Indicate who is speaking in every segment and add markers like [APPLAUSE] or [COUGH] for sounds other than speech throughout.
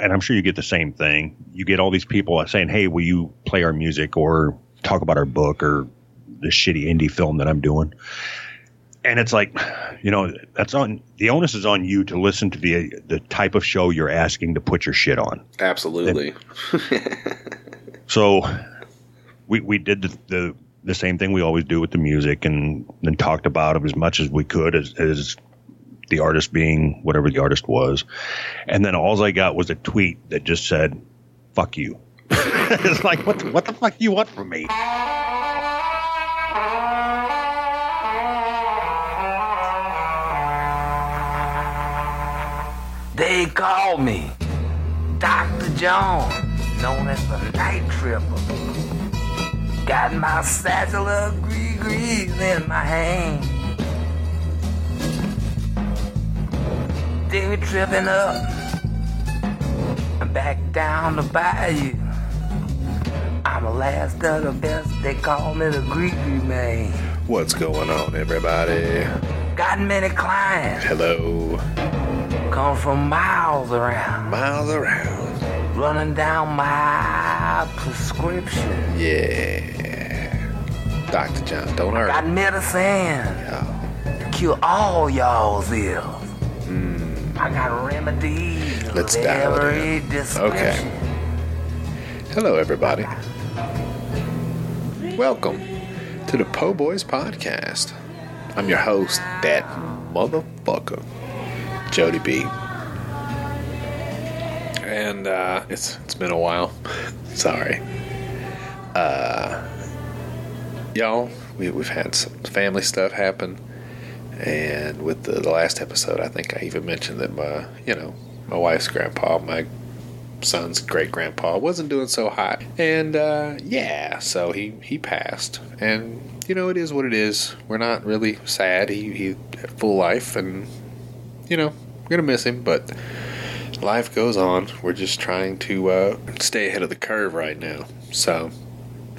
Speaker 1: and I'm sure you get the same thing. You get all these people saying, "Hey, will you play our music or talk about our book or the shitty indie film that I'm doing?" And it's like, you know, that's on the onus is on you to listen to the the type of show you're asking to put your shit on.
Speaker 2: Absolutely.
Speaker 1: So we we did the, the the same thing we always do with the music and then talked about it as much as we could as, as the artist being whatever the artist was. And then all I got was a tweet that just said, fuck you. [LAUGHS] it's like, what the, what the fuck do you want from me?
Speaker 3: They call me Dr. John, known as the Night Tripper. Got my satchel of gree in my hand. They tripping up and back down the bayou. I'm the last of the best, they call me the Greek man.
Speaker 2: What's going on, everybody?
Speaker 3: Got many clients,
Speaker 2: Hello.
Speaker 3: come from miles around.
Speaker 2: Miles around.
Speaker 3: running down my prescription.
Speaker 2: Yeah. Dr. John, don't hurt.
Speaker 3: Got medicine
Speaker 2: Yeah.
Speaker 3: to cure all y'all's ills. I got remedies.
Speaker 2: Let's dial it in.
Speaker 3: description.
Speaker 2: Hello, everybody. Welcome to the Po Boys Podcast. I'm your host, that motherfucker, Jody B. And uh, it's it's been a while. [LAUGHS] Sorry. Uh, y'all, we, we've had some family stuff happen, and with the, the last episode, I think I even mentioned that my you know my wife's grandpa, my son's great grandpa wasn't doing so hot. And uh, yeah so he he passed. And you know it is what it is. We're not really sad. He he had full life and you know we're gonna miss him but life goes on. We're just trying to uh, stay ahead of the curve right now. So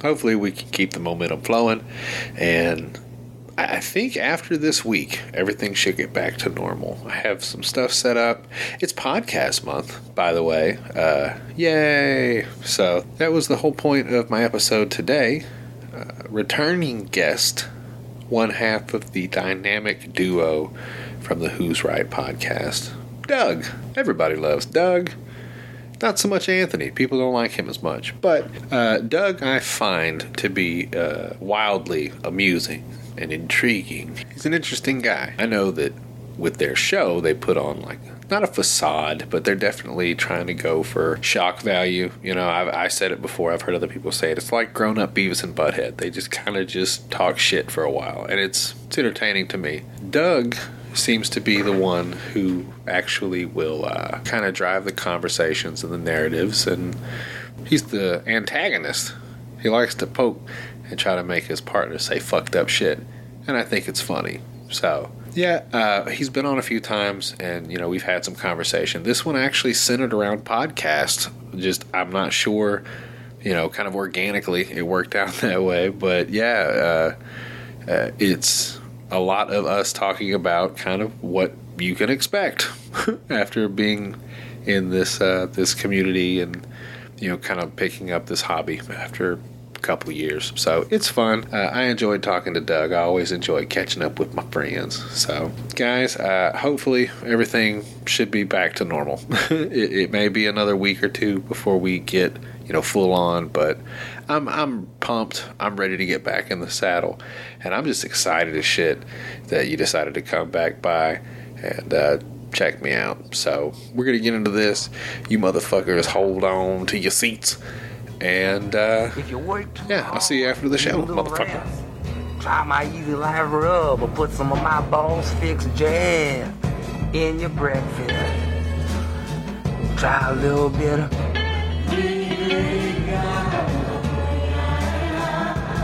Speaker 2: hopefully we can keep the momentum flowing and I think after this week, everything should get back to normal. I have some stuff set up. It's podcast month, by the way. Uh, yay! So that was the whole point of my episode today. Uh, returning guest, one half of the dynamic duo from the Who's Right podcast, Doug. Everybody loves Doug. Not so much Anthony. People don't like him as much. But uh, Doug, I find to be uh, wildly amusing and intriguing. He's an interesting guy. I know that with their show, they put on like not a facade, but they're definitely trying to go for shock value. You know, I've, I said it before. I've heard other people say it. It's like grown up Beavis and Butthead. They just kind of just talk shit for a while, and it's it's entertaining to me. Doug seems to be the one who actually will uh, kind of drive the conversations and the narratives, and he's the antagonist. He likes to poke and try to make his partner say fucked up shit, and I think it's funny. So yeah, uh, he's been on a few times, and you know we've had some conversation. This one actually centered around podcast. Just I'm not sure, you know, kind of organically it worked [LAUGHS] out that way, but yeah, uh, uh, it's a lot of us talking about kind of what you can expect [LAUGHS] after being in this uh, this community and you know kind of picking up this hobby after couple years. So it's fun. Uh, I enjoyed talking to Doug. I always enjoy catching up with my friends. So guys, uh, hopefully everything should be back to normal. [LAUGHS] it, it may be another week or two before we get you know full on, but I'm I'm pumped. I'm ready to get back in the saddle, and I'm just excited as shit that you decided to come back by and uh, check me out. So we're gonna get into this. You motherfuckers, hold on to your seats, and uh,
Speaker 3: If you work too
Speaker 2: yeah, I'll see you after the show,
Speaker 3: need a little
Speaker 2: motherfucker.
Speaker 3: Try my easy life rub or put some of my balls fix jam in your breakfast. Try a little bit of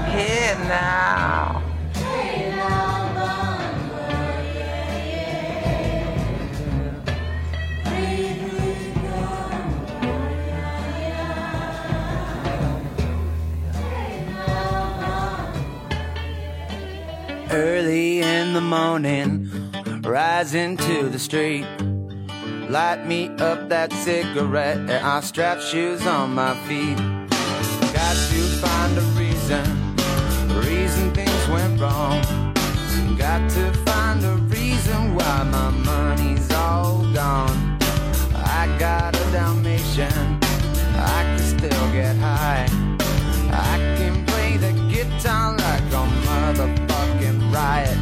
Speaker 3: Hey now. Early in the morning, rising to the street. Light me up that cigarette, and I strap shoes on my feet. Got to find a reason, reason things went wrong. Got to find a reason why my money's all gone. I got a Dalmatian, I can still get high. I can play the guitar like a motherfucking riot.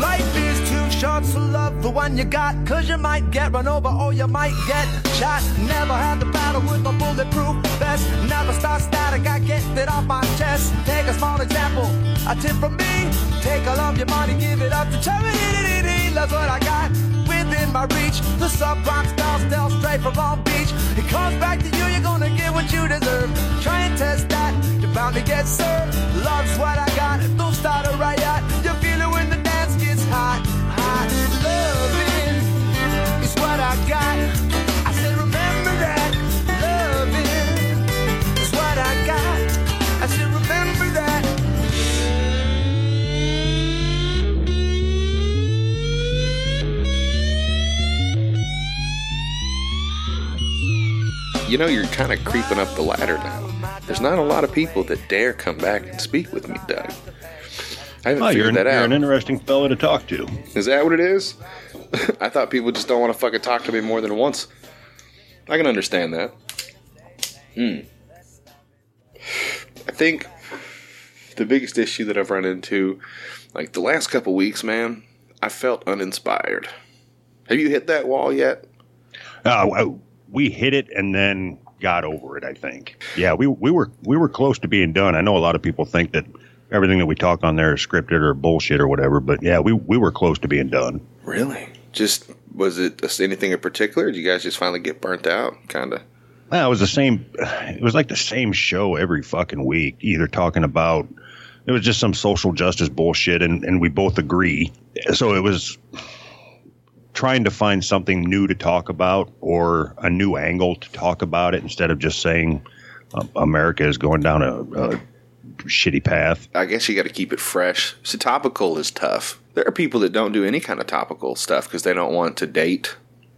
Speaker 3: Life is too short, so love the one you got. Cause you might get run over or you might get shot. Never had to battle with a bulletproof vest. Never start static, I get it off my chest. Take a small example, a tip from me. Take all of your money, give it up to charity. That's what I got within my reach. The Sublime style, still straight from Long Beach. It comes back to you, you're gonna get what you deserve. Try and test that, you're bound to get served. Love's what I got, don't start a riot. You feel it when the dance gets hot, hot. Loving is what I got.
Speaker 2: You know, you're kind of creeping up the ladder now. There's not a lot of people that dare come back and speak with me, Doug. I haven't
Speaker 1: Oh,
Speaker 2: figured
Speaker 1: an,
Speaker 2: that out.
Speaker 1: you're an interesting fellow to talk to.
Speaker 2: Is that what it is? [LAUGHS] I thought people just don't want to fucking talk to me more than once. I can understand that. Hmm. I think the biggest issue that I've run into, like the last couple weeks, man, I felt uninspired. Have you hit that wall yet?
Speaker 1: Uh, w- we hit it and then got over it. I think. Yeah, we we were we were close to being done. I know a lot of people think that everything that we talk on there is scripted or bullshit or whatever, but yeah, we we were close to being done.
Speaker 2: Really? Just was it anything in particular? Did you guys just finally get burnt out? Kind of.
Speaker 1: Well, it was the same. It was like the same show every fucking week. Either talking about it was just some social justice bullshit, and and we both agree. So it was trying to find something new to talk about or a new angle to talk about it instead of just saying uh, America is going down a, a shitty path.
Speaker 2: I guess you got to keep it fresh. So topical is tough. There are people that don't do any kind of topical stuff because they don't want to date.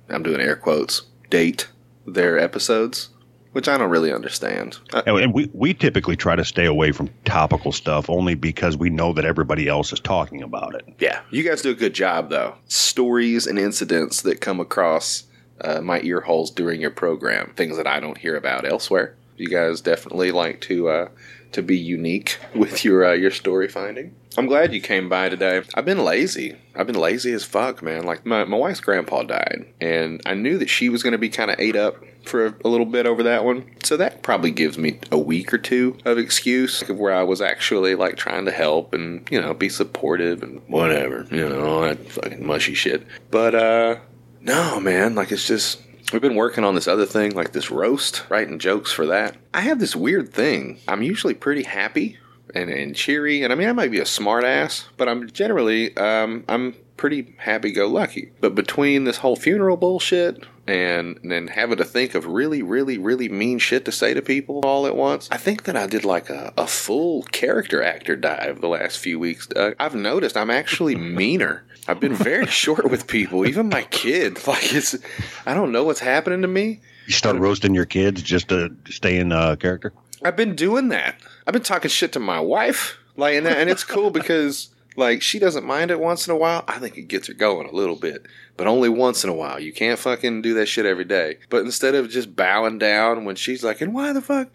Speaker 2: I'm doing air quotes. Date their episodes, which I don't really understand. Uh,
Speaker 1: And, and we, we typically try to stay away from topical stuff only because we know that everybody else is talking about it.
Speaker 2: yeah, you guys do a good job though. Stories and incidents that come across uh, my ear holes during your program, things that I don't hear about elsewhere. You guys definitely like to uh, to be unique [LAUGHS] with your uh, your story finding. I'm glad you came by today. I've been lazy. I've been lazy as fuck, man. Like my, my wife's grandpa died, and I knew that she was going to be kind of ate up for a, a little bit over that one. So that probably gives me a week or two of excuse of where I was actually like trying to help and you know be supportive and whatever, you know all that fucking mushy shit. But uh, no, man, like it's just We've been working on this other thing, like this roast, writing jokes for that. I have this weird thing. I'm usually pretty happy and, and cheery, and I mean, I might be a smart ass, but I'm generally, um, I'm pretty happy go lucky. But between this whole funeral bullshit and then having to think of really, really, really mean shit to say to people all at once, I think that I did like a, a full character actor dive the last few weeks. Uh, I've noticed I'm actually [LAUGHS] meaner. I've been very [LAUGHS] short with people, even my kids. [LAUGHS] Like it's, I don't know what's happening to me.
Speaker 1: You start roasting your kids just to stay in uh, character.
Speaker 2: I've been doing that. I've been talking shit to my wife, like, and, and it's cool because like she doesn't mind it once in a while. I think it gets her going a little bit, but only once in a while. You can't fucking do that shit every day. But instead of just bowing down when she's like, "And why the fuck,"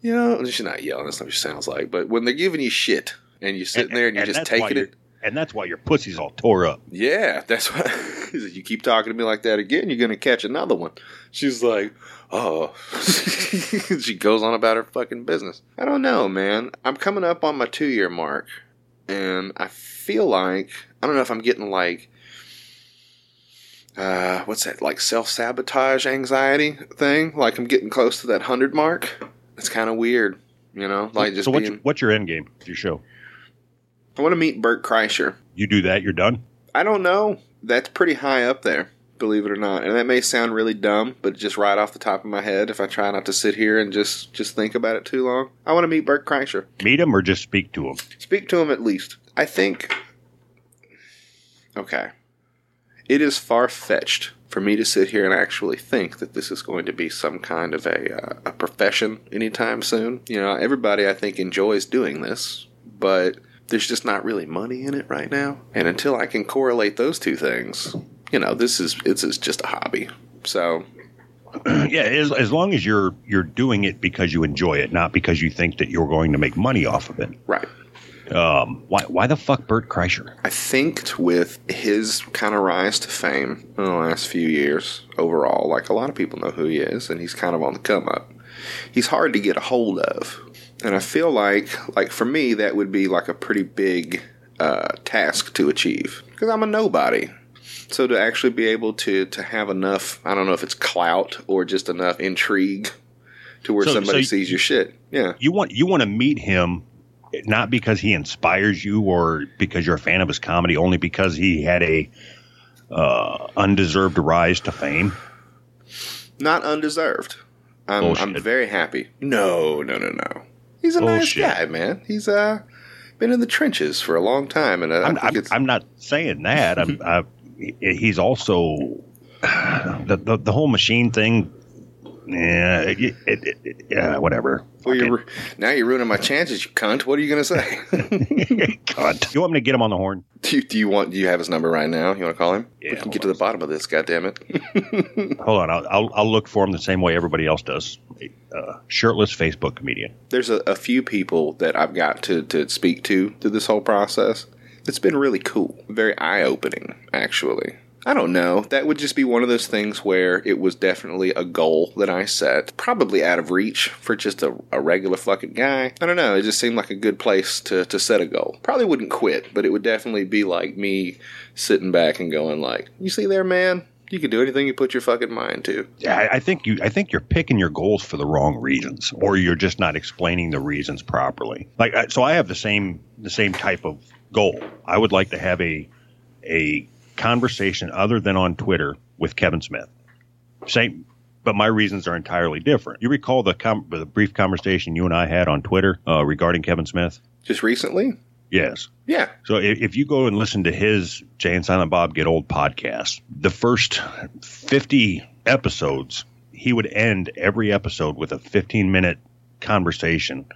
Speaker 2: you know, she's not yelling. That's not what she sounds like. But when they're giving you shit and you're sitting there and you're just taking it.
Speaker 1: And that's why your pussy's all tore up.
Speaker 2: Yeah, that's why. [LAUGHS] you keep talking to me like that again, you're gonna catch another one. She's like, oh. [LAUGHS] she goes on about her fucking business. I don't know, man. I'm coming up on my two year mark, and I feel like I don't know if I'm getting like. Uh, what's that like self sabotage anxiety thing? Like I'm getting close to that hundred mark. It's kind of weird, you know. Like just
Speaker 1: so what's
Speaker 2: being.
Speaker 1: your, what's your end game? with Your show.
Speaker 2: I want to meet Bert Kreischer.
Speaker 1: You do that, you're done.
Speaker 2: I don't know. That's pretty high up there. Believe it or not. And that may sound really dumb, but just right off the top of my head, if I try not to sit here and just just think about it too long, I want to meet Bert Kreischer.
Speaker 1: Meet him or just speak to him.
Speaker 2: Speak to him at least. I think. Okay. It is far fetched for me to sit here and actually think that this is going to be some kind of a, uh, a profession anytime soon. You know, everybody I think enjoys doing this, but there's just not really money in it right now. And until I can correlate those two things, you know, this is it's is just a hobby. So [CLEARS THROAT]
Speaker 1: yeah, as, as long as you're you're doing it because you enjoy it, not because you think that you're going to make money off of it.
Speaker 2: right.
Speaker 1: Um, why why the fuck Bert Kreischer?
Speaker 2: I think with his kind of rise to fame in the last few years overall, like a lot of people know who he is, and he's kind of on the come up. He's hard to get a hold of, and I feel like, like for me, that would be like a pretty big uh, task to achieve because I'm a nobody. So to actually be able to to have enough, I don't know if it's clout or just enough intrigue to where
Speaker 1: So-
Speaker 2: somebody
Speaker 1: so
Speaker 2: sees your shit. Yeah,
Speaker 1: You want you want to meet him not because he inspires you or because you're a fan of his comedy, only because he had a uh, undeserved rise to fame.
Speaker 2: not undeserved. I'm,
Speaker 1: Bullshit.
Speaker 2: I'm very happy. No, no, no, no. He's a
Speaker 1: Bullshit.
Speaker 2: nice guy, man. He's uh been in the trenches for a long time, and I
Speaker 1: I'm, I'm, I'm not saying that. I'm, [LAUGHS] I, he's also the, the the whole machine thing. Yeah, it, it, it, yeah, whatever.
Speaker 2: well, you're, now you're ruining my chances, you cunt. What are you gonna say? [LAUGHS] [LAUGHS]
Speaker 1: it. God, you want me to get him on the horn?
Speaker 2: do, you, do you want? Do you have his number right now? You want to call him? we
Speaker 1: Yeah,
Speaker 2: can
Speaker 1: hold
Speaker 2: get to the bottom of this. God damn it! [LAUGHS]
Speaker 1: Hold on, I'll, I'll I'll look for him the same way everybody else does. Uh, shirtless Facebook comedian.
Speaker 2: There's a, a few people that I've got to to speak to through this whole process. It's been really cool, very eye opening, actually. I don't know. That would just be one of those things where it was definitely a goal that I set, probably out of reach for just a, a regular fucking guy. I don't know. It just seemed like a good place to, to set a goal. Probably wouldn't quit, but it would definitely be like me sitting back and going like, "You see there, man? You can do anything you put your fucking mind to."
Speaker 1: Yeah, I, think you. I think you're picking your goals for the wrong reasons, or you're just not explaining the reasons properly. Like, so I have the same the same type of goal. I would like to have a a conversation other than on Twitter with Kevin Smith. Same, but my reasons are entirely different. You recall the com- the brief conversation you and I had on Twitter uh, regarding Kevin Smith?
Speaker 2: Just recently?
Speaker 1: Yes.
Speaker 2: Yeah.
Speaker 1: So if, if you go and listen to his Jay and Silent Bob Get Old podcast, the first 50 episodes, he would end every episode with a 15 minute conversation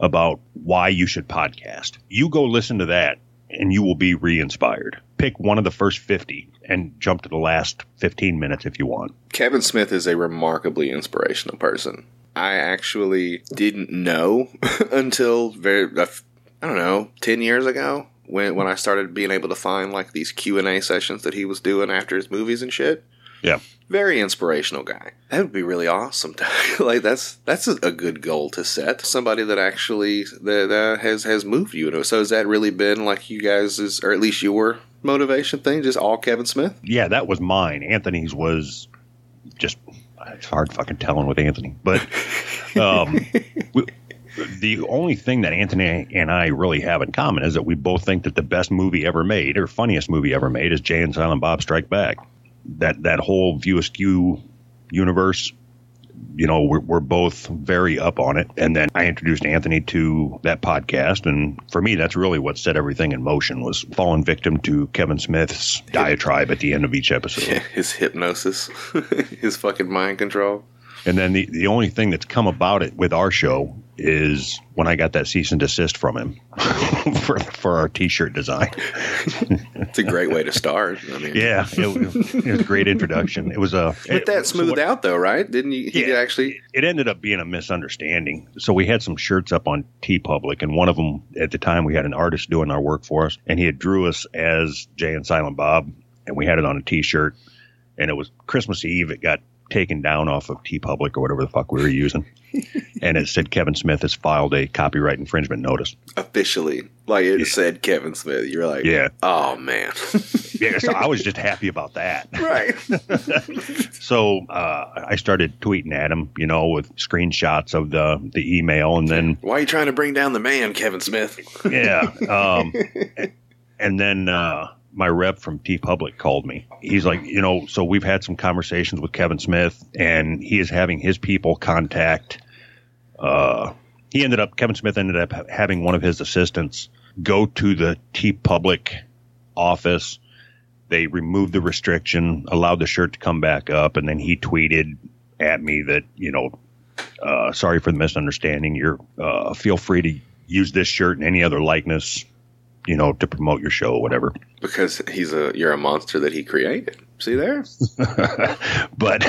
Speaker 1: about why you should podcast. You go listen to that and you will be re inspired. Pick one of the first 50 and jump to the last 15 minutes if you want.
Speaker 2: Kevin Smith is a remarkably inspirational person. I actually didn't know [LAUGHS] until very I don't know, 10 years ago when when I started being able to find like these Q&A sessions that he was doing after his movies and shit.
Speaker 1: Yeah.
Speaker 2: Very inspirational guy. That would be really awesome. To, [LAUGHS] like that's that's a, good goal to set. Somebody that actually that uh, has has moved you. So has that really been like you guys' or at least your motivation thing? Just all Kevin Smith?
Speaker 1: Yeah, that was mine. Anthony's was just it's hard fucking telling with Anthony, but [LAUGHS] um, we, the only thing that Anthony and I really have in common is that we both think that the best movie ever made or funniest movie ever made is Jay and Silent Bob Strike Back. That that whole View Askew universe. You know, we're, we're both very up on it. And then I introduced Anthony to that podcast. And for me, that's really what set everything in motion was falling victim to Kevin Smith's diatribe at the end of each episode. [LAUGHS]
Speaker 2: his hypnosis, [LAUGHS] his fucking mind control.
Speaker 1: And then the, the only thing that's come about it with our show is when I got that cease and desist from him [LAUGHS] for, for our t-shirt design.
Speaker 2: It's a great way to start. I mean,
Speaker 1: Yeah, it, it was a great introduction. It was a
Speaker 2: But that smoothed out though, right? Didn't you? He
Speaker 1: Yeah.
Speaker 2: actually.
Speaker 1: it ended up being a misunderstanding. So we had some shirts up on TeePublic, and one of them at the time we had an artist doing our work for us, and he had drew us as Jay and Silent Bob, and we had it on a T-shirt, and it was Christmas Eve. It got taken down off of TeePublic or whatever the fuck we were using, [LAUGHS] and it said Kevin Smith has filed a copyright infringement notice.
Speaker 2: officially like it said Kevin Smith. You're like,
Speaker 1: Yeah.
Speaker 2: oh man, [LAUGHS]
Speaker 1: Yeah, so I was just happy about that. [LAUGHS]
Speaker 2: right?
Speaker 1: So uh, I started tweeting at him, you know, with screenshots of the the email, and then
Speaker 2: Why are you trying to bring down the man, Kevin Smith?
Speaker 1: yeah. Um, and then uh, my rep from TeePublic called me. He's like, you know, so we've had some conversations with Kevin Smith, and he is having his people contact. Uh, he ended up Kevin Smith ended up having one of his assistants go to the TeePublic office. They removed the restriction, allowed the shirt to come back up, and then he tweeted at me that you know, uh, sorry for the misunderstanding. You're uh, feel free to use this shirt and any other likeness, you know, to promote your show, or whatever.
Speaker 2: Because he's a you're a monster that he created. See there? [LAUGHS]
Speaker 1: but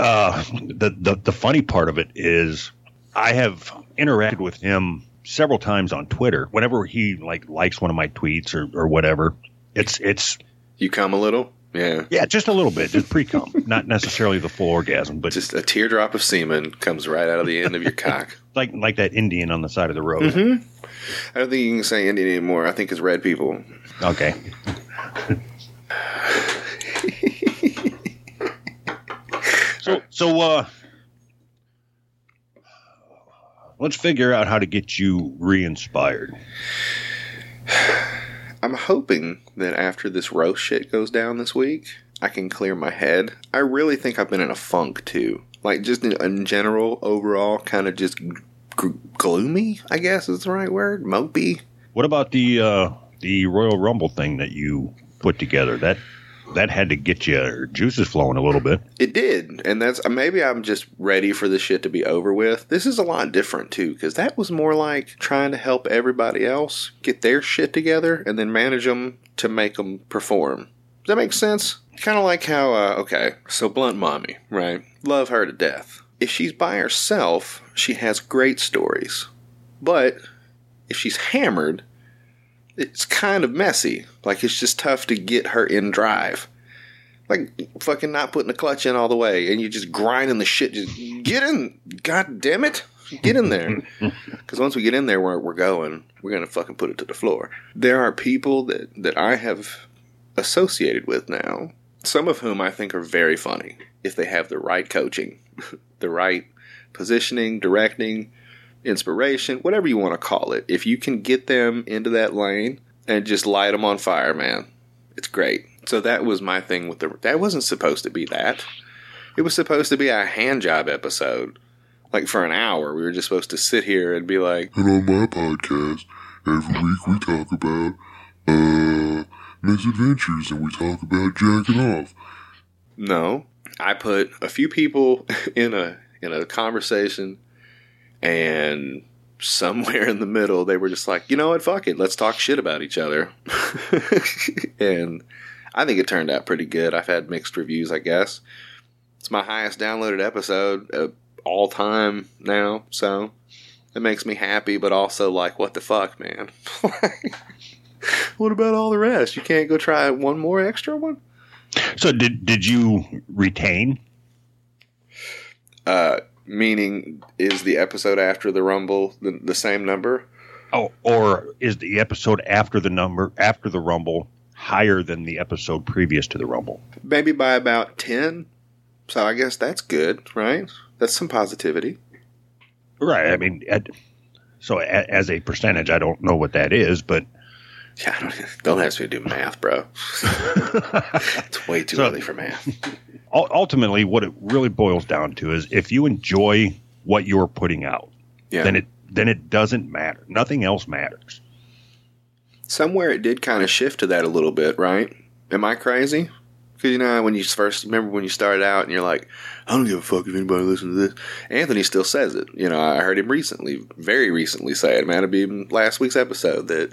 Speaker 1: uh, the, the the funny part of it is, I have interacted with him several times on Twitter. Whenever he like likes one of my tweets or, or whatever, it's it's
Speaker 2: You come a little? Yeah.
Speaker 1: yeah, just a little bit, just pre cum, not necessarily the full orgasm, but just
Speaker 2: Just a teardrop of semen comes right out of the end of your cock.
Speaker 1: Like like that Indian on the side of the road.
Speaker 2: I don't think you can say Indian anymore. I think it's red people.
Speaker 1: Okay. so so uh let's figure out how to get you re-inspired.
Speaker 2: I'm hoping that after this roast shit goes down this week, I can clear my head. I really think I've been in a funk too. Like just in, in general, overall, kind of just g- gloomy. I guess is the right word. Mopey.
Speaker 1: What about the uh the Royal Rumble thing that you put together? That that had to get your juices flowing a little bit.
Speaker 2: It did, and that's maybe I'm just ready for this shit to be over with. This is a lot different too, because that was more like trying to help everybody else get their shit together and then manage them to make them perform. Does that make sense? Kind of like how, uh, okay, so Blunt Mommy, right? Love her to death. If she's by herself, she has great stories. But if she's hammered, it's kind of messy. Like it's just tough to get her in drive. Like fucking not putting the clutch in all the way, and you're just grinding the shit. Just get in, god damn it, get in there. [LAUGHS] Because once we get in there, where we're going, we're gonna fucking put it to the floor. There are people that that I have associated with now, some of whom I think are very funny if they have the right coaching, [LAUGHS] the right positioning, directing, inspiration, whatever you want to call it. If you can get them into that lane and just light them on fire, man, it's great. So that was my thing with the. That wasn't supposed to be that. It was supposed to be a hand job episode. Like for an hour, we were just supposed to sit here and be like,
Speaker 4: And on my podcast, every week we talk about, uh, misadventures and we talk about jacking off.
Speaker 2: No, I put a few people [LAUGHS] in a in a conversation, and somewhere in the middle, they were just like, you know what, fuck it, let's talk shit about each other. [LAUGHS] and I think it turned out pretty good. I've had mixed reviews, I guess. It's my highest downloaded episode of all time now, so it makes me happy, but also like, what the fuck, man? [LAUGHS] what about all the rest? You can't go try one more extra one?
Speaker 1: So did did you retain?
Speaker 2: Uh, meaning, is the episode after the Rumble the, the same number?
Speaker 1: Oh, or is the episode after the number after the Rumble higher than the episode previous to the Rumble?
Speaker 2: Maybe by about 10. So I guess that's good, right? That's some positivity.
Speaker 1: Right. I mean, at, so a, as a percentage, I don't know what that is, but
Speaker 2: Yeah, don't, don't ask me to do math, bro. [LAUGHS] it's way too
Speaker 1: So-
Speaker 2: early for math.
Speaker 1: ultimately, what it really boils down to is if you enjoy what you're putting out,
Speaker 2: Yeah.
Speaker 1: then it then it doesn't matter. Nothing else matters.
Speaker 2: Somewhere it did kind of shift to that a little bit, right? Am I crazy? Because you know when you first remember when you started out and you're like, I don't give a fuck if anybody listens to this. Anthony still says it. You know, I heard him recently, very recently say it. Might have been last week's episode that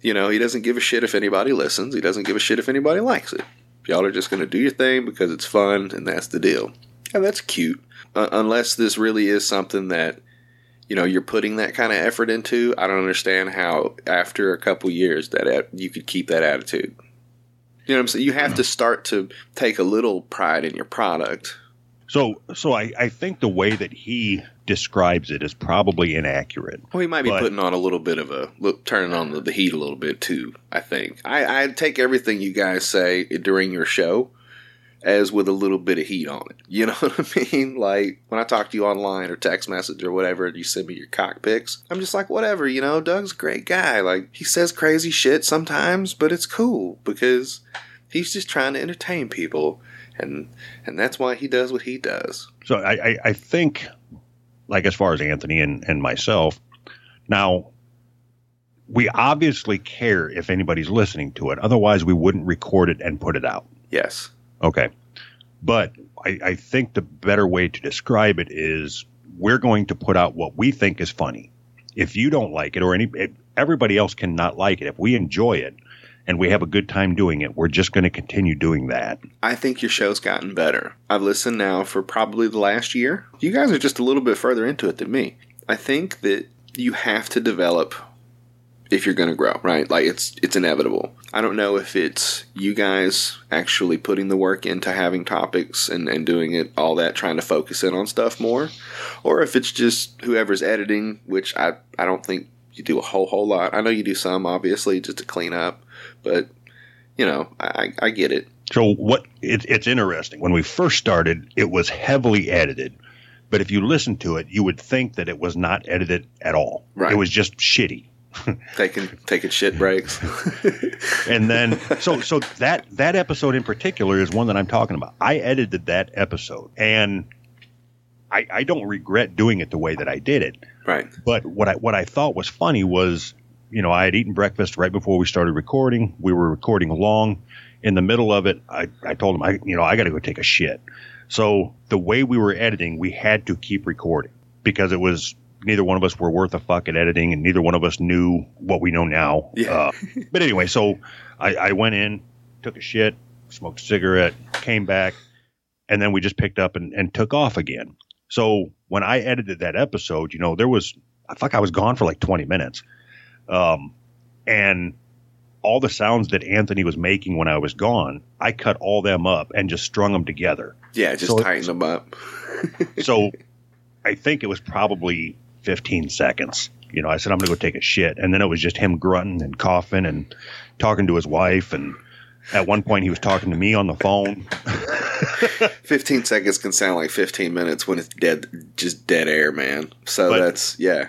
Speaker 2: you know he doesn't give a shit if anybody listens. He doesn't give a shit if anybody likes it. Y'all are just going to do your thing because it's fun and that's the deal. And that's cute. Uh, unless this really is something that you know you're putting that kind of effort into i don't understand how after a couple years that at- you could keep that attitude you know what i'm saying you have to start to take a little pride in your product
Speaker 1: So, so I, I think the way that he describes it is probably inaccurate.
Speaker 2: well he might be
Speaker 1: But-
Speaker 2: putting on a little bit of a look turning on the, the heat a little bit too i think I, I take everything you guys say during your show as with a little bit of heat on it. You [LAUGHS] know what I mean? Like when I talk to you online or text message or whatever, and you send me your cock pics, I'm just like, whatever, you know, Doug's a great guy. Like he says crazy shit sometimes, but it's cool because he's just trying to entertain people and and that's why he does what he does.
Speaker 1: So I, I, I think, like as far as Anthony and, and myself, now we obviously care if anybody's listening to it. Otherwise, we wouldn't record it and put it out.
Speaker 2: Yes.
Speaker 1: Okay. But I, I think the better way to describe it is we're going to put out what we think is funny. If you don't like it or any, everybody else cannot like it. If we enjoy it and we have a good time doing it, we're just going to continue doing that.
Speaker 2: I think your show's gotten better. I've listened now for probably the last year. You guys are just a little bit further into it than me. I think that you have to develop if you're going to grow, right? Like it's it's inevitable. I don't know if it's you guys actually putting the work into having topics and, and doing it all that trying to focus in on stuff more or if it's just whoever's editing, which I I don't think you do a whole whole lot. I know you do some obviously just to clean up, but you know, I I get it.
Speaker 1: So what it, it's interesting. When we first started, it was heavily edited. But if you listen to it, you would think that it was not edited at all.
Speaker 2: Right.
Speaker 1: It was just shitty. [LAUGHS]
Speaker 2: Taking taking shit breaks. [LAUGHS]
Speaker 1: and then so so that that episode in particular is one that I'm talking about. I edited that episode and I, I don't regret doing it the way that I did it.
Speaker 2: right.
Speaker 1: But what I what I thought was funny was, you know, I had eaten breakfast right before we started recording. We were recording along. In the middle of it, I, I told him I you know, I gotta go take a shit. So the way we were editing, we had to keep recording because it was neither one of us were worth a fuck at editing and neither one of us knew what we know now.
Speaker 2: Yeah.
Speaker 1: Uh, [LAUGHS] but anyway, so I, I went in, took a shit, smoked a cigarette, came back, and then we just picked up and, and took off again. So when I edited that episode, you know, there was, I fuck, I was gone for like 20 minutes. Um, and all the sounds that Anthony was making when I was gone, I cut all them up and just strung them together.
Speaker 2: Yeah, just
Speaker 1: So-
Speaker 2: tighten them up. [LAUGHS]
Speaker 1: So I think it was probably 15 seconds. You know, I said, I'm going to go take a shit. And then it was just him grunting and coughing and talking to his wife. And at one point, he was talking to me on the phone. [LAUGHS]
Speaker 2: 15 seconds can sound like 15 minutes when it's dead just dead air, man. So
Speaker 1: But-
Speaker 2: that's yeah.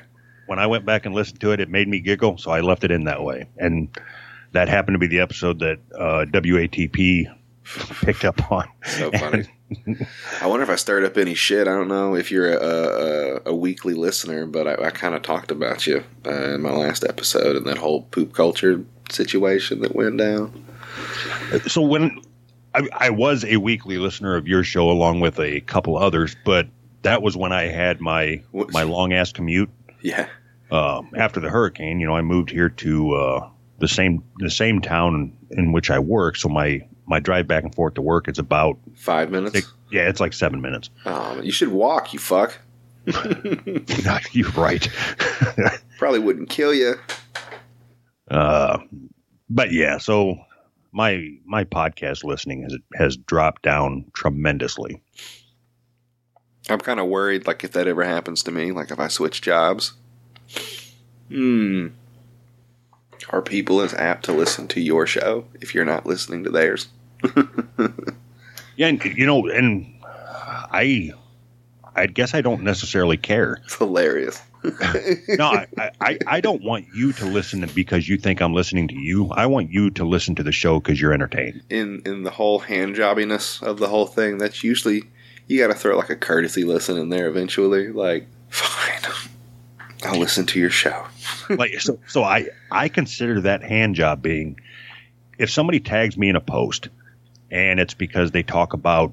Speaker 1: When I went back and listened to it, it made me giggle. So I left it in that way. And that happened to be the episode that uh, WATP [LAUGHS] picked up on.
Speaker 2: So [LAUGHS] funny. I wonder if I stirred up any shit. I don't know if you're a, a, a weekly listener, but I, I kind of talked about you uh, in my last episode and that whole poop culture situation that went down.
Speaker 1: So when I, I was a weekly listener of your show along with a couple others, but that was when I had my my long ass commute
Speaker 2: Yeah.
Speaker 1: Um, after the hurricane. You know, I moved here to uh, the same the same town in which I work, so my my drive back and forth to work is about
Speaker 2: Five minutes.
Speaker 1: six, yeah, it's like seven minutes.
Speaker 2: Oh, you should walk, you fuck. [LAUGHS]
Speaker 1: You're right. [LAUGHS]
Speaker 2: Probably wouldn't kill you.
Speaker 1: uh, but yeah, so my my podcast listening has has dropped down tremendously.
Speaker 2: I'm kind of worried, like, if that ever happens to me, like, if I switch jobs. Hmm. Are people as apt to listen to your show if you're not listening to theirs? [LAUGHS]
Speaker 1: Yeah, and you know, and I, I guess I don't necessarily care.
Speaker 2: It's hilarious. [LAUGHS]
Speaker 1: No, I, I, I don't want you to listen because you think I'm listening to you. I want you to listen to the show because you're entertained.
Speaker 2: in in the whole hand jobbiness of the whole thing, that's usually you got to throw like a courtesy listen in there eventually. Like, [LAUGHS] fine, I'll listen to your show. [LAUGHS]
Speaker 1: Like so, so I I consider that hand job being if somebody tags me in a post and it's because they talk about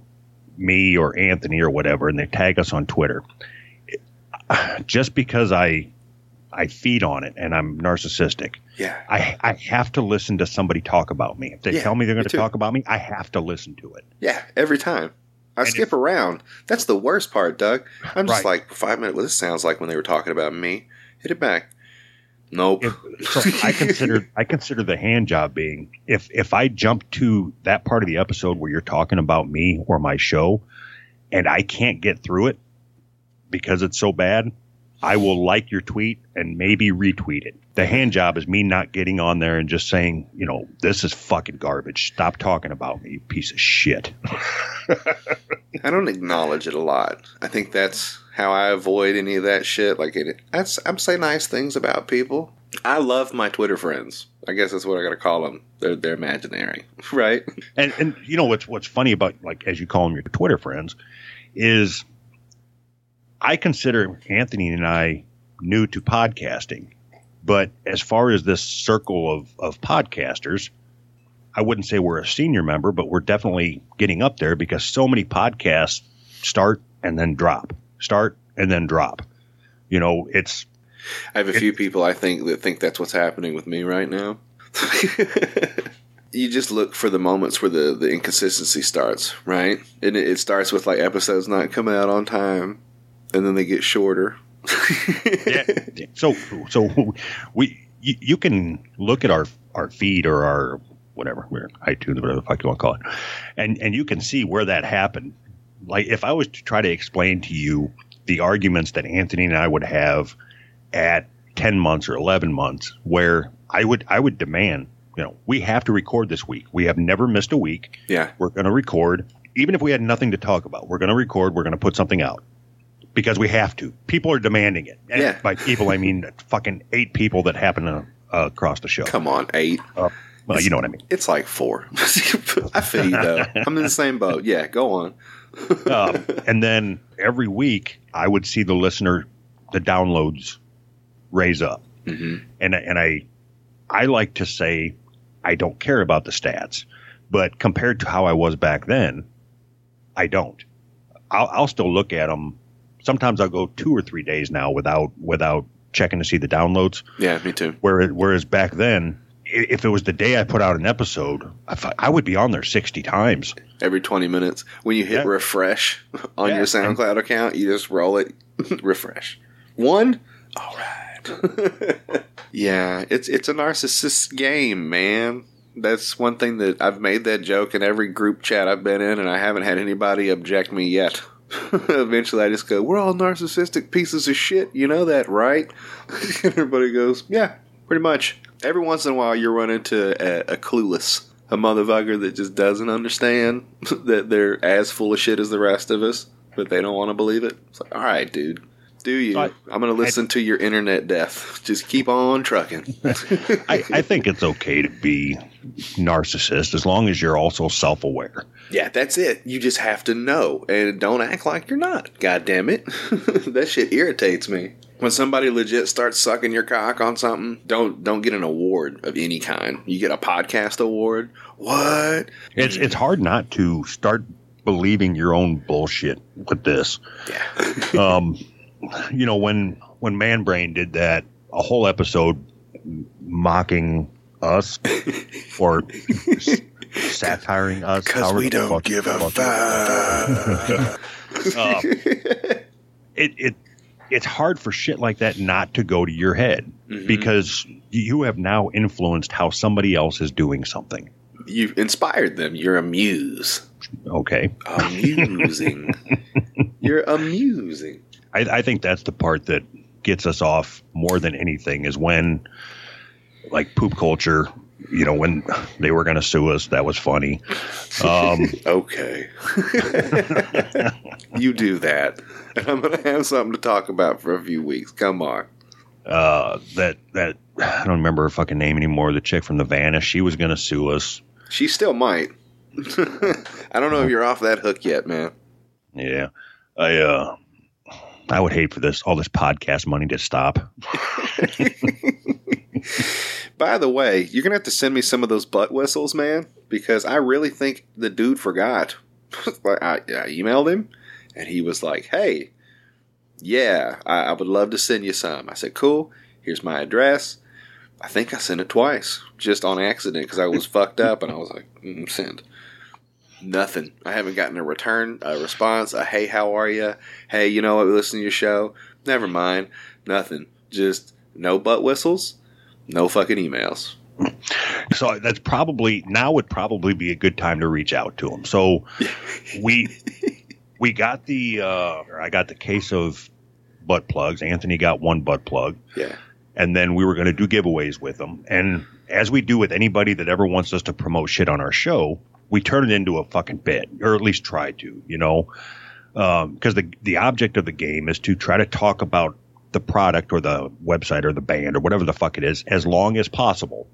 Speaker 1: me or Anthony or whatever, and they tag us on Twitter. it- [SIGHS] Just because I I feed on it and I'm narcissistic,
Speaker 2: Yeah,
Speaker 1: I I have to listen to somebody talk about me. If they
Speaker 2: Yeah,
Speaker 1: tell me they're going to talk about me, I have to listen to it.
Speaker 2: yeah, every time. I
Speaker 1: And
Speaker 2: skip
Speaker 1: if-
Speaker 2: around. That's the worst part, Doug. I'm just
Speaker 1: Right.
Speaker 2: like five minutes. Well, this sounds like when they were talking about me. Hit it back. Nope.
Speaker 1: If, so I consider [LAUGHS] I consider the hand job being if if I jump to that part of the episode where you're talking about me or my show, and I can't get through it because it's so bad, I will like your tweet and maybe retweet it. The hand job is me not getting on there and just saying, you know, this is fucking garbage. Stop talking about me, you piece of shit. [LAUGHS]
Speaker 2: I don't acknowledge it a lot. I think that's how I avoid any of that shit. Like, it, I'm say nice things about people. I love my Twitter friends. I guess that's what I got to call them. They're they're imaginary, [LAUGHS] right?
Speaker 1: And and you know what's what's funny about like as you call them your Twitter friends is I consider Anthony and I new to podcasting, but as far as this circle of of podcasters, I wouldn't say we're a senior member, but we're definitely getting up there because so many podcasts start and then drop, start and then drop. You know, it's
Speaker 2: I have a few people I think that think that's what's happening with me right now. [LAUGHS] you just look for the moments where the, the inconsistency starts, right? And it, it starts with like episodes not coming out on time, and then they get shorter. [LAUGHS]
Speaker 1: yeah. So so we you, you can look at our our feed or our whatever we're iTunes whatever the fuck you want to call it, and and you can see where that happened. Like if I was to try to explain to you the arguments that Anthony and I would have at 10 months or 11 months where I would I would demand, you know, we have to record this week. We have never missed a week.
Speaker 2: Yeah.
Speaker 1: We're going to record even if we had nothing to talk about. We're going to record, we're going to put something out because we have to. People are demanding it. And
Speaker 2: Yeah.
Speaker 1: by people I mean fucking 8 people that happen to uh, across the show.
Speaker 2: Come on, eight.
Speaker 1: Uh, well, you know what I mean.
Speaker 2: It's like four. [LAUGHS] I feel you though. I'm in the same boat. Yeah, go on.
Speaker 1: um, [LAUGHS] and then every week I would see the listener, the downloads raise up,
Speaker 2: hmm
Speaker 1: and and I, I like to say, I don't care about the stats, but compared to how I was back then, I don't. I'll, I'll still look at them. Sometimes I'll go two or three days now without without checking to see the downloads.
Speaker 2: Yeah, me too.
Speaker 1: Whereas, whereas back then, if it was the day I put out an episode, I, I would be on there sixty times.
Speaker 2: Every 20 minutes, when you hit
Speaker 1: Yeah.
Speaker 2: refresh [LAUGHS] on
Speaker 1: Yeah.
Speaker 2: your SoundCloud account, you just roll it, [LAUGHS] refresh. One, all right. [LAUGHS] yeah, it's it's a narcissist game, man. That's one thing that I've made that joke in every group chat I've been in, and I haven't had anybody object me yet. [LAUGHS] Eventually, I just go, "We're all narcissistic pieces of shit." You know that, right? [LAUGHS] and everybody goes, "Yeah, pretty much." Every once in a while, you run into a, a clueless, a motherfucker that just doesn't understand [LAUGHS] that they're as full of shit as the rest of us, but they don't want to believe it. It's like, all right, dude, do you?
Speaker 1: I-
Speaker 2: I'm going to listen to your internet death. [LAUGHS] Just keep on trucking. [LAUGHS]
Speaker 1: I, I think it's okay to be narcissist as long as you're also self aware.
Speaker 2: Yeah, that's it. You just have to know and don't act like you're not. God damn it. [LAUGHS] that shit irritates me. When somebody legit starts sucking your cock on something, don't don't get an award of any kind. You get a podcast award. What?
Speaker 1: It's it's hard not to start believing your own bullshit with this.
Speaker 2: Yeah.
Speaker 1: Um, you know when when Man Brain did that a whole episode mocking us [LAUGHS] or satiring us however the fuck- fuck- [LAUGHS] Um, it it it's hard for shit like that not to go to your head
Speaker 2: Mhm.
Speaker 1: because you have now influenced how somebody else is doing something.
Speaker 2: You've inspired them. You're a muse.
Speaker 1: Okay,
Speaker 2: Amusing. [LAUGHS] you're amusing.
Speaker 1: I, I think that's the part that gets us off more than anything is when, like poop culture, you know, when they were going to sue us, that was funny. Um, [LAUGHS]
Speaker 2: Okay. [LAUGHS] you do that. And [LAUGHS] I'm going to have something to talk about for a few weeks. Come on.
Speaker 1: uh, that that I don't remember her fucking name anymore. The chick from the Vanish, she was going to sue us.
Speaker 2: She still might. I don't know if you're off that hook yet, man.
Speaker 1: Yeah, I uh, I would hate for this all this podcast money to stop. [LAUGHS]
Speaker 2: By the way, you're to have to send me some of those butt whistles, man, because I really think the dude forgot. [LAUGHS] I, I emailed him, and he was like, hey, yeah, I, I would love to send you some. I said, cool. Here's my address. I think I sent it twice, just on accident, because I was fucked up, and I was like, mm, send. Nothing. I haven't gotten a return, a response, a hey, how are you? Hey, you know what? We listen to your show. Never mind. Nothing. Just no butt whistles, no fucking emails.
Speaker 1: So that's probably now would probably be a good time to reach out to him. So [LAUGHS] we we got the uh, I got the case of butt plugs. Anthony got one butt plug.
Speaker 2: Yeah.
Speaker 1: And then we were going to do giveaways with them. And as we do with anybody that ever wants us to promote shit on our show, we turn it into a fucking bit, or at least try to, you know, because the the object of the game is to try to talk about the product or the website or the band or whatever the fuck it is as long as possible,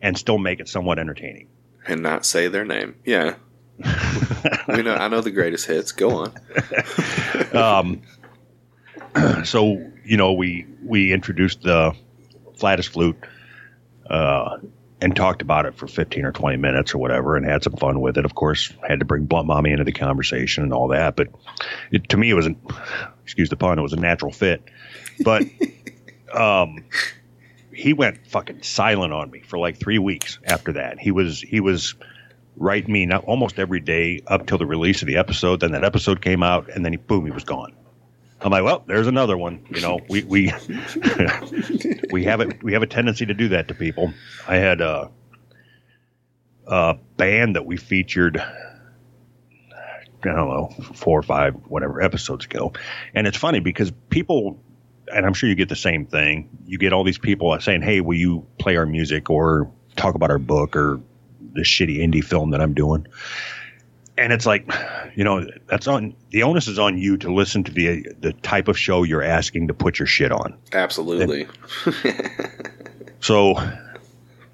Speaker 1: and still make it somewhat entertaining.
Speaker 2: And not say their name. Yeah. [LAUGHS] we know. I know the greatest hits. Go on. [LAUGHS]
Speaker 1: um, [CLEARS THROAT] so you know, we we introduced the flattest flute, uh, and talked about it for fifteen or twenty minutes or whatever, and had some fun with it. Of course, had to bring Blunt Mommy into the conversation and all that, but it, to me, it was an excuse the pun, it was a natural fit. But [LAUGHS] um, he went fucking silent on me for like three weeks after that. He was he was writing me not almost every day up till the release of the episode. Then that episode came out, and then he boom, he was gone. I'm like, well, there's another one. You know, we we [LAUGHS] we have it. We have a tendency to do that to people. I had a, a band that we featured. I don't know, four or five, whatever episodes ago, and it's funny because people, and I'm sure you get the same thing. You get all these people saying, "Hey, will you play our music or talk about our book or the shitty indie film that I'm doing?" And it's like, you know, that's on the onus is on you to listen to the the type of show you're asking to put your shit on.
Speaker 2: Absolutely.
Speaker 1: so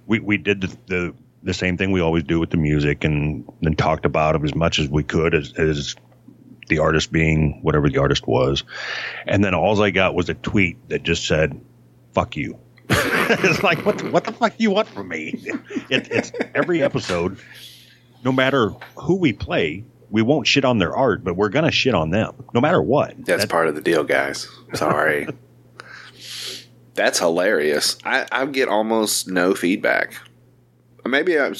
Speaker 1: we we did the, the the same thing we always do with the music, and then talked about it as much as we could as as the artist being whatever the artist was, and then all I got was a tweet that just said, "Fuck you." [LAUGHS] it's like what the, what the fuck do you want from me? It, it's every episode no matter who we play, we won't shit on their art, but we're gonna shit on them, no matter what.
Speaker 2: That's, part of the deal, guys. Sorry. [LAUGHS] That's hilarious. I, I get almost no feedback. Maybe I,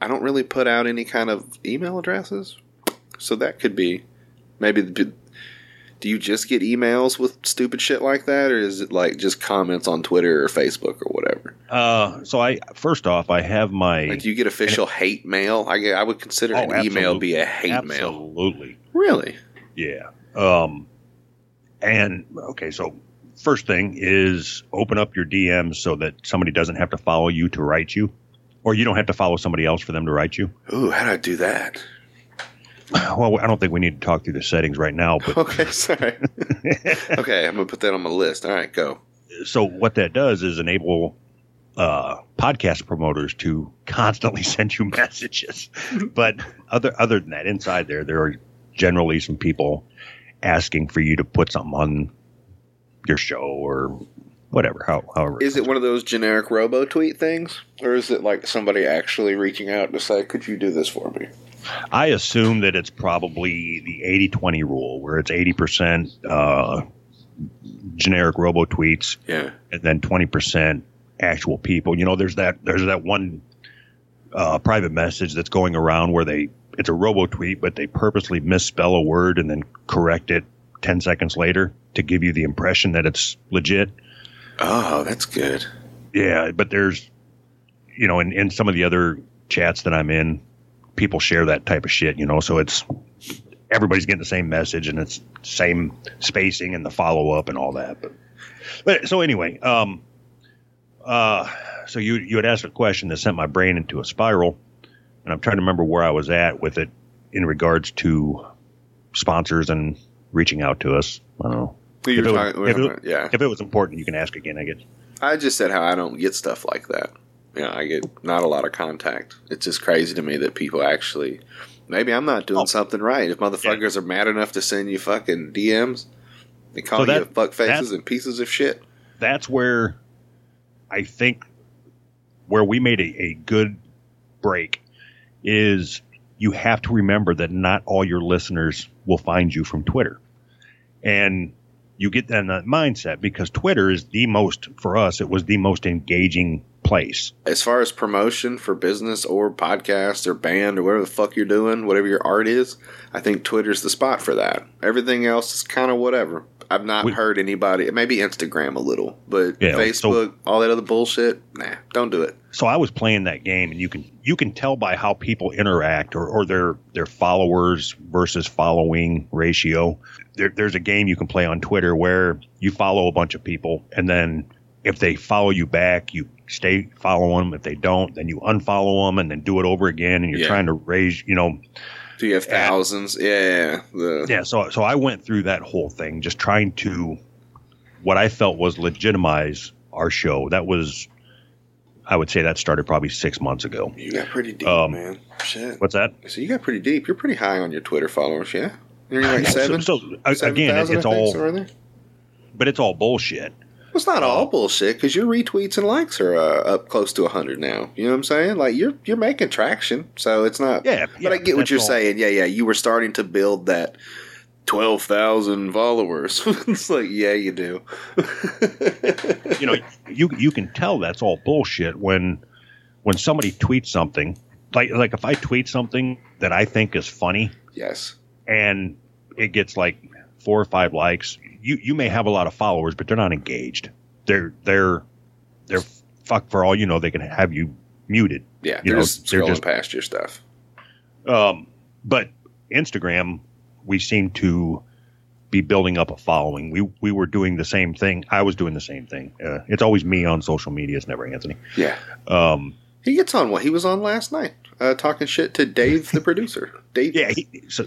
Speaker 2: I don't really put out any kind of email addresses, so that could be maybe. The, do you just get emails with stupid shit like that, or is it like just comments on Twitter or Facebook or whatever?
Speaker 1: Uh, so I first off, I have my.
Speaker 2: Like, do you get official hate mail? I I would consider
Speaker 1: Oh,
Speaker 2: an email
Speaker 1: absolutely.
Speaker 2: be a hate mail.
Speaker 1: Absolutely,
Speaker 2: Really?
Speaker 1: yeah. Um, and okay, so first thing is open up your DMs so that somebody doesn't have to follow you to write you, or you don't have to follow somebody else for them to write you.
Speaker 2: Ooh, how do I do that?
Speaker 1: Well, I don't think we need to talk through the settings right now, but [LAUGHS]
Speaker 2: Okay, sorry. [LAUGHS] okay, I'm gonna put that on my list. All right, go.
Speaker 1: so what that does is enable uh, podcast promoters to constantly [LAUGHS] send you messages. but other other than that, inside there, there are generally some people asking for you to put something on your show or whatever. How, however,
Speaker 2: Is it one of those generic robo tweet things, or is it like somebody actually reaching out to say, "Could you do this for me"?
Speaker 1: I assume that it's probably the 80-20 rule, where it's eighty percent uh, generic robo tweets
Speaker 2: Yeah.
Speaker 1: and then 20% actual people. You know, there's that there's that one uh, private message that's going around where they it's a robo tweet, but they purposely misspell a word and then correct it 10 seconds later to give you the impression that it's legit.
Speaker 2: Oh, that's good.
Speaker 1: Yeah, but there's you know, in, in some of the other chats that I'm in, people share that type of shit, you know, so it's everybody's getting the same message and it's same spacing and the follow up and all that. But, but so anyway, um, uh, so you you had asked a question that sent my brain into a spiral, and I'm trying to remember where I was at with it in regards to sponsors and reaching out to us. I don't know. If it was-
Speaker 2: talking-
Speaker 1: if it-
Speaker 2: yeah.
Speaker 1: If it was important, you can ask again. I guess.
Speaker 2: I just said how I don't get stuff like that. You know, I get not a lot of contact. It's just crazy to me that people actually. Maybe I'm not doing
Speaker 1: Oh.
Speaker 2: something right. If motherfuckers are mad enough to send you fucking DMs, they call
Speaker 1: So
Speaker 2: you
Speaker 1: that-
Speaker 2: fuck faces and pieces of shit.
Speaker 1: that's where I think where we made a, a good break is you have to remember that not all your listeners will find you from Twitter. And you get that in that mindset because Twitter is the most, for us, it was the most engaging place.
Speaker 2: As far as promotion for business or podcast or band or whatever the fuck you're doing, whatever your art is, I think Twitter's the spot for that. Everything else is kind of whatever. I've not
Speaker 1: We-
Speaker 2: heard anybody. Maybe Instagram a little, but
Speaker 1: Yeah, so-
Speaker 2: Facebook, all that other bullshit. Nah, don't do it.
Speaker 1: so I was playing that game, and you can you can tell by how people interact or, or their their followers versus following ratio. There, there's a game you can play on Twitter where you follow a bunch of people, and then if they follow you back, you stay following them. If they don't, then you unfollow them, and then do it over again. And you're
Speaker 2: Yeah.
Speaker 1: trying to raise, you know,
Speaker 2: Do you have thousands? Yeah. The,
Speaker 1: yeah. So so I went through that whole thing, just trying to what I felt was legitimize our show. That was, I would say, that started probably six months ago.
Speaker 2: You got pretty deep,
Speaker 1: Um,
Speaker 2: man. Shit.
Speaker 1: What's that?
Speaker 2: So you got pretty deep. You're pretty high on your Twitter followers, yeah? You're like
Speaker 1: Yeah, so-
Speaker 2: seven?
Speaker 1: so, a-
Speaker 2: Seven
Speaker 1: again, it,
Speaker 2: thousand,
Speaker 1: it's
Speaker 2: think,
Speaker 1: all, but it's all bullshit.
Speaker 2: Well, it's not all bullshit because your retweets and likes are uh, up close to hundred now. You know what I'm saying? Like you're you're making traction, so it's not.
Speaker 1: Yeah,
Speaker 2: but
Speaker 1: yeah,
Speaker 2: I get what you're
Speaker 1: all.
Speaker 2: saying. Yeah, yeah. You were starting to build that twelve thousand followers. [LAUGHS] it's like, yeah, you do. [LAUGHS]
Speaker 1: You know, you you can tell that's all bullshit when when somebody tweets something. Like like if I tweet something that I think is funny
Speaker 2: yes.
Speaker 1: and it gets like four or five likes, you you may have a lot of followers, but they're not engaged. They're they're they're fuck for all you know. They can have you muted.
Speaker 2: Yeah,
Speaker 1: You
Speaker 2: they're
Speaker 1: know,
Speaker 2: just
Speaker 1: they're
Speaker 2: scrolling
Speaker 1: just-
Speaker 2: past your stuff.
Speaker 1: Um, but Instagram, we seem to be building up a following. We we were doing the same thing. I was doing the same thing. Uh, it's always me on social media. It's never Anthony.
Speaker 2: Yeah,
Speaker 1: Um,
Speaker 2: he gets on what he was on last night, uh, talking shit to Dave, the producer. [LAUGHS] Dave.
Speaker 1: yeah. He, so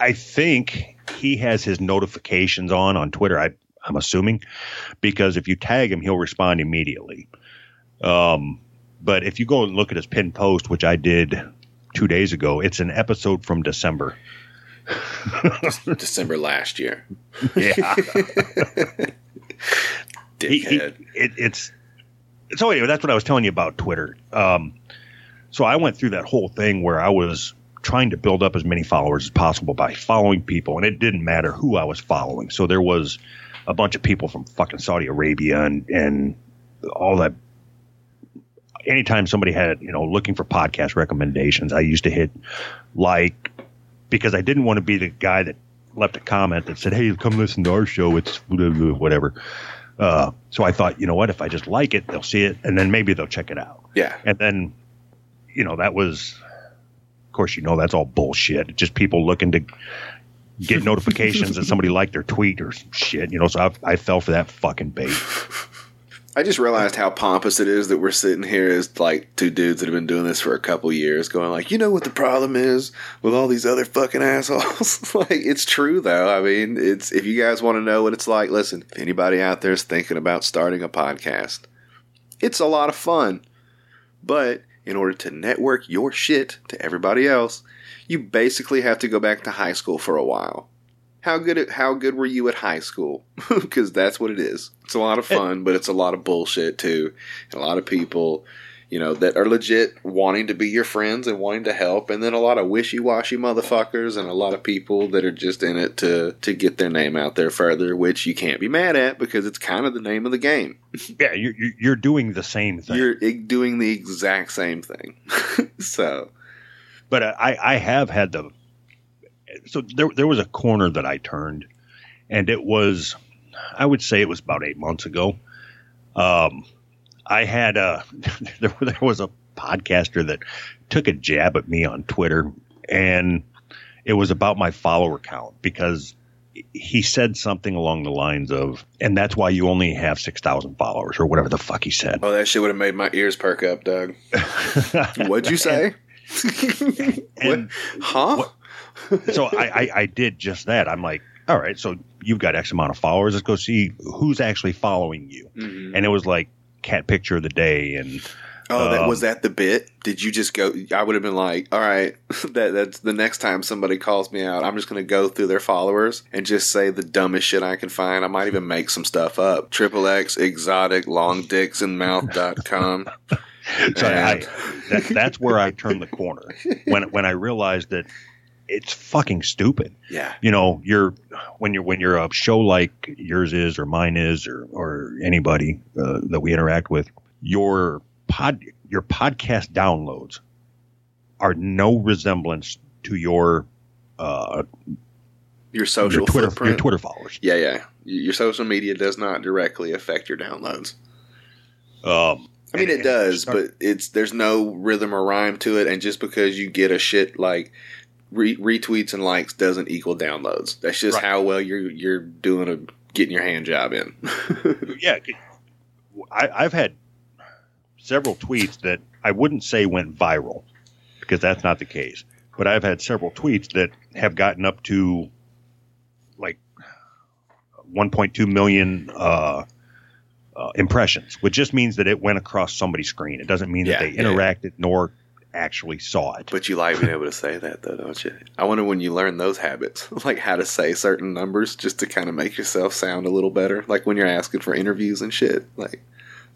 Speaker 1: I think he has his notifications on on Twitter. I I'm assuming because if you tag him, he'll respond immediately. Um, but if you go and look at his pinned post, which I did two days ago, it's an episode from December. [LAUGHS]
Speaker 2: December last year. [LAUGHS]
Speaker 1: Yeah. [LAUGHS] he, he, it, it's so anyway that's what i was telling you about twitter um, so i went through that whole thing where i was trying to build up as many followers as possible by following people and it didn't matter who i was following so there was a bunch of people from fucking saudi arabia and and all that anytime somebody had you know looking for podcast recommendations i used to hit like because i didn't want to be the guy that left a comment that said hey come listen to our show it's whatever uh, so I thought, you know what? If I just like it, they'll see it, and then maybe they'll check it out.
Speaker 2: yeah.
Speaker 1: And then, you know, that was, of course, you know, that's all bullshit. It's just people looking to get [LAUGHS] notifications that somebody liked their tweet or some shit. You know, so I, I fell for that fucking bait. [LAUGHS]
Speaker 2: I just realized how pompous it is that we're sitting here as like two dudes that have been doing this for a couple years, going like, you know what the problem is with all these other fucking assholes. [LAUGHS] like, it's true though. I mean, it's if you guys want to know what it's like, listen. If anybody out there is thinking about starting a podcast, it's a lot of fun, but in order to network your shit to everybody else, you basically have to go back to high school for a while. How good at, how good were you at high school? [LAUGHS] Because that's what it is. It's a lot of [LAUGHS] fun, but it's a lot of bullshit too, and a lot of people, you know, that are legit wanting to be your friends and wanting to help, and then a lot of wishy washy motherfuckers, and a lot of people that are just in it to to get their name out there further, which you can't be mad at because it's kind of the name of the game. [LAUGHS]
Speaker 1: Yeah, you're, you're- you're doing the same thing.
Speaker 2: You're doing the exact same thing. [LAUGHS] so
Speaker 1: but I, I have had the so there there was a corner that I turned, and it was I would say it was about eight months ago. Um, I had a [LAUGHS] there, there was a podcaster that took a jab at me on Twitter, and it was about my follower count because he said something along the lines of, and that's why you only have six thousand followers or whatever the fuck he said.
Speaker 2: Oh, that shit would have made my ears perk up, Doug. [LAUGHS] What'd you say?
Speaker 1: And- [LAUGHS]
Speaker 2: huh?
Speaker 1: what- so I, I, I did just that. I'm like, all right, so you've got X amount of followers. Let's go see who's actually following you.
Speaker 2: Mhm.
Speaker 1: And it was like cat picture of the day, and
Speaker 2: Oh, that
Speaker 1: Um,
Speaker 2: was that the bit? Did you just go? I would have been like, all right, [LAUGHS] that that's the next time somebody calls me out, I'm just going to go through their followers and just say the dumbest shit I can find. I might even make some stuff up. Triple X exotic long dicks and mouth dot com. [LAUGHS]
Speaker 1: so I, that, that's where I turned the corner when when I realized that it's fucking stupid.
Speaker 2: Yeah,
Speaker 1: You know, you're when you're when you're a show like yours is or mine is or or anybody uh, that we interact with, your pod your podcast downloads are no resemblance to your uh,
Speaker 2: Your social
Speaker 1: your Twitter
Speaker 2: footprint.
Speaker 1: your Twitter followers.
Speaker 2: Yeah, yeah. Your social media does not directly affect your downloads.
Speaker 1: Um,
Speaker 2: I mean, it does, but it's there's no rhythm or rhyme to it, and just because you get a shit like re- retweets and likes doesn't equal downloads. That's just
Speaker 1: Right.
Speaker 2: how well you're you're doing a getting your hand job in. [LAUGHS]
Speaker 1: yeah, I, I've had several tweets that I wouldn't say went viral because that's not the case. But I've had several tweets that have gotten up to like 1.2 million uh, uh, impressions, which just means that it went across somebody's screen. It doesn't mean
Speaker 2: Yeah,
Speaker 1: that they
Speaker 2: yeah, yeah.
Speaker 1: interacted nor actually saw it.
Speaker 2: but you like being able to say that, though, don't you? I wonder when you learn those habits, [LAUGHS] like how to say certain numbers, just to kind of make yourself sound a little better. Like when you're asking for interviews and shit. Like,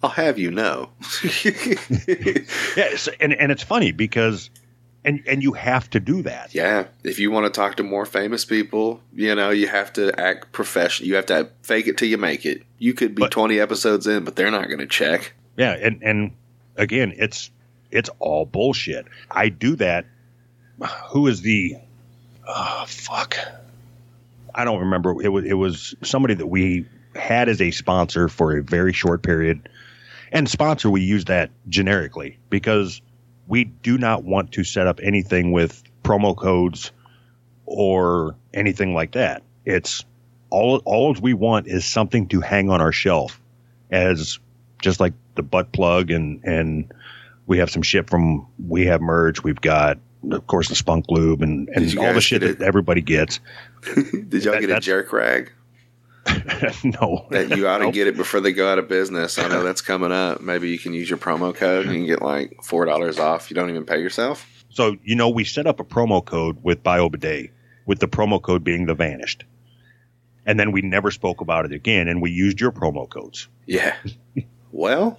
Speaker 2: I'll have you know. [LAUGHS]
Speaker 1: yeah, it's, and and it's funny because and and you have to do that.
Speaker 2: Yeah, if you want to talk to more famous people, you know, you have to act professional. You have to fake it till you make it. You could be
Speaker 1: But-
Speaker 2: 20 episodes in, but they're not going to check.
Speaker 1: Yeah, and and again, it's it's all bullshit. I do that. Who is the? Oh fuck! I don't remember. It was it was somebody that we had as a sponsor for a very short period, and sponsor we use that generically because we do not want to set up anything with promo codes or anything like that. It's all all we want is something to hang on our shelf as just like the butt plug and and we have some shit from we have merge we've got of course the spunk lube and and all the shit that everybody gets [LAUGHS]
Speaker 2: Did y'all
Speaker 1: That-
Speaker 2: get a jerk rag? [LAUGHS]
Speaker 1: no
Speaker 2: That you ought to
Speaker 1: Nope.
Speaker 2: get it before they go out of business. I know that's coming up. Maybe you can use your promo code and you can get like four dollars off. You don't even pay yourself.
Speaker 1: so you know we set up a promo code with BioBidet with the promo code being the vanished and then we never spoke about it again and we used your promo codes
Speaker 2: Yeah. well,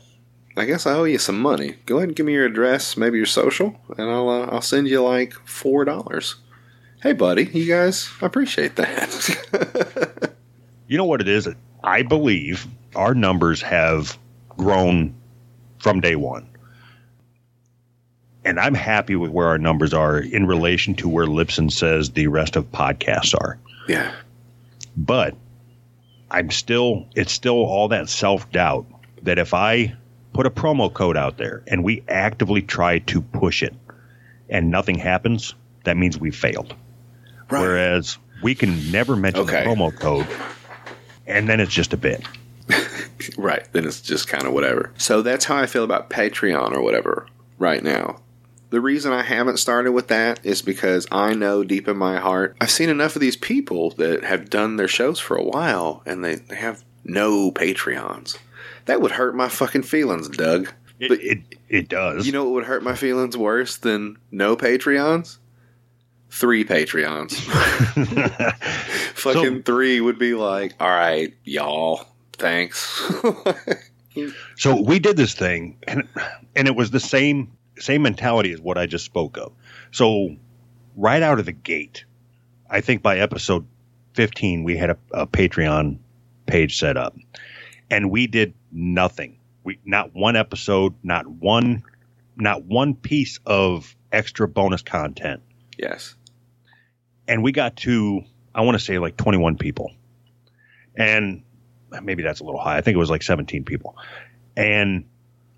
Speaker 2: I guess I owe you some money. Go ahead and give me your address, maybe your social, and I'll uh, I'll send you like four dollars. Hey, buddy, you guys, I appreciate that. [LAUGHS]
Speaker 1: you know what it is i believe our numbers have grown from day one and i'm happy with where our numbers are in relation to where Libsyn says the rest of podcasts are
Speaker 2: yeah.
Speaker 1: but i'm still it's still all that self-doubt that if i put a promo code out there and we actively try to push it and nothing happens that means we failed whereas we can never mention
Speaker 2: Okay.
Speaker 1: the promo code and then it's just a bit [LAUGHS]
Speaker 2: Right. Then it's just kind of whatever. So that's how I feel about Patreon or whatever right now. The reason I haven't started with that is because I know deep in my heart, I've seen enough of these people that have done their shows for a while and they, they have no Patreons. That would hurt my fucking feelings, Doug.
Speaker 1: it,
Speaker 2: But-
Speaker 1: it, it does
Speaker 2: You know what would hurt my feelings worse than no Patreons? Three Patreons. [LAUGHS] Fucking three would be like, all right, y'all, thanks. [LAUGHS]
Speaker 1: So we did this thing, and and it was the same same mentality as what I just spoke of. So right out of the gate, I think by episode fifteen we had a, a Patreon page set up, and we did nothing. We not one episode, not one, not one piece of extra bonus content,
Speaker 2: yes.
Speaker 1: and we got to I want to say like twenty one people, and maybe that's a little high. I think it was like 17 people. And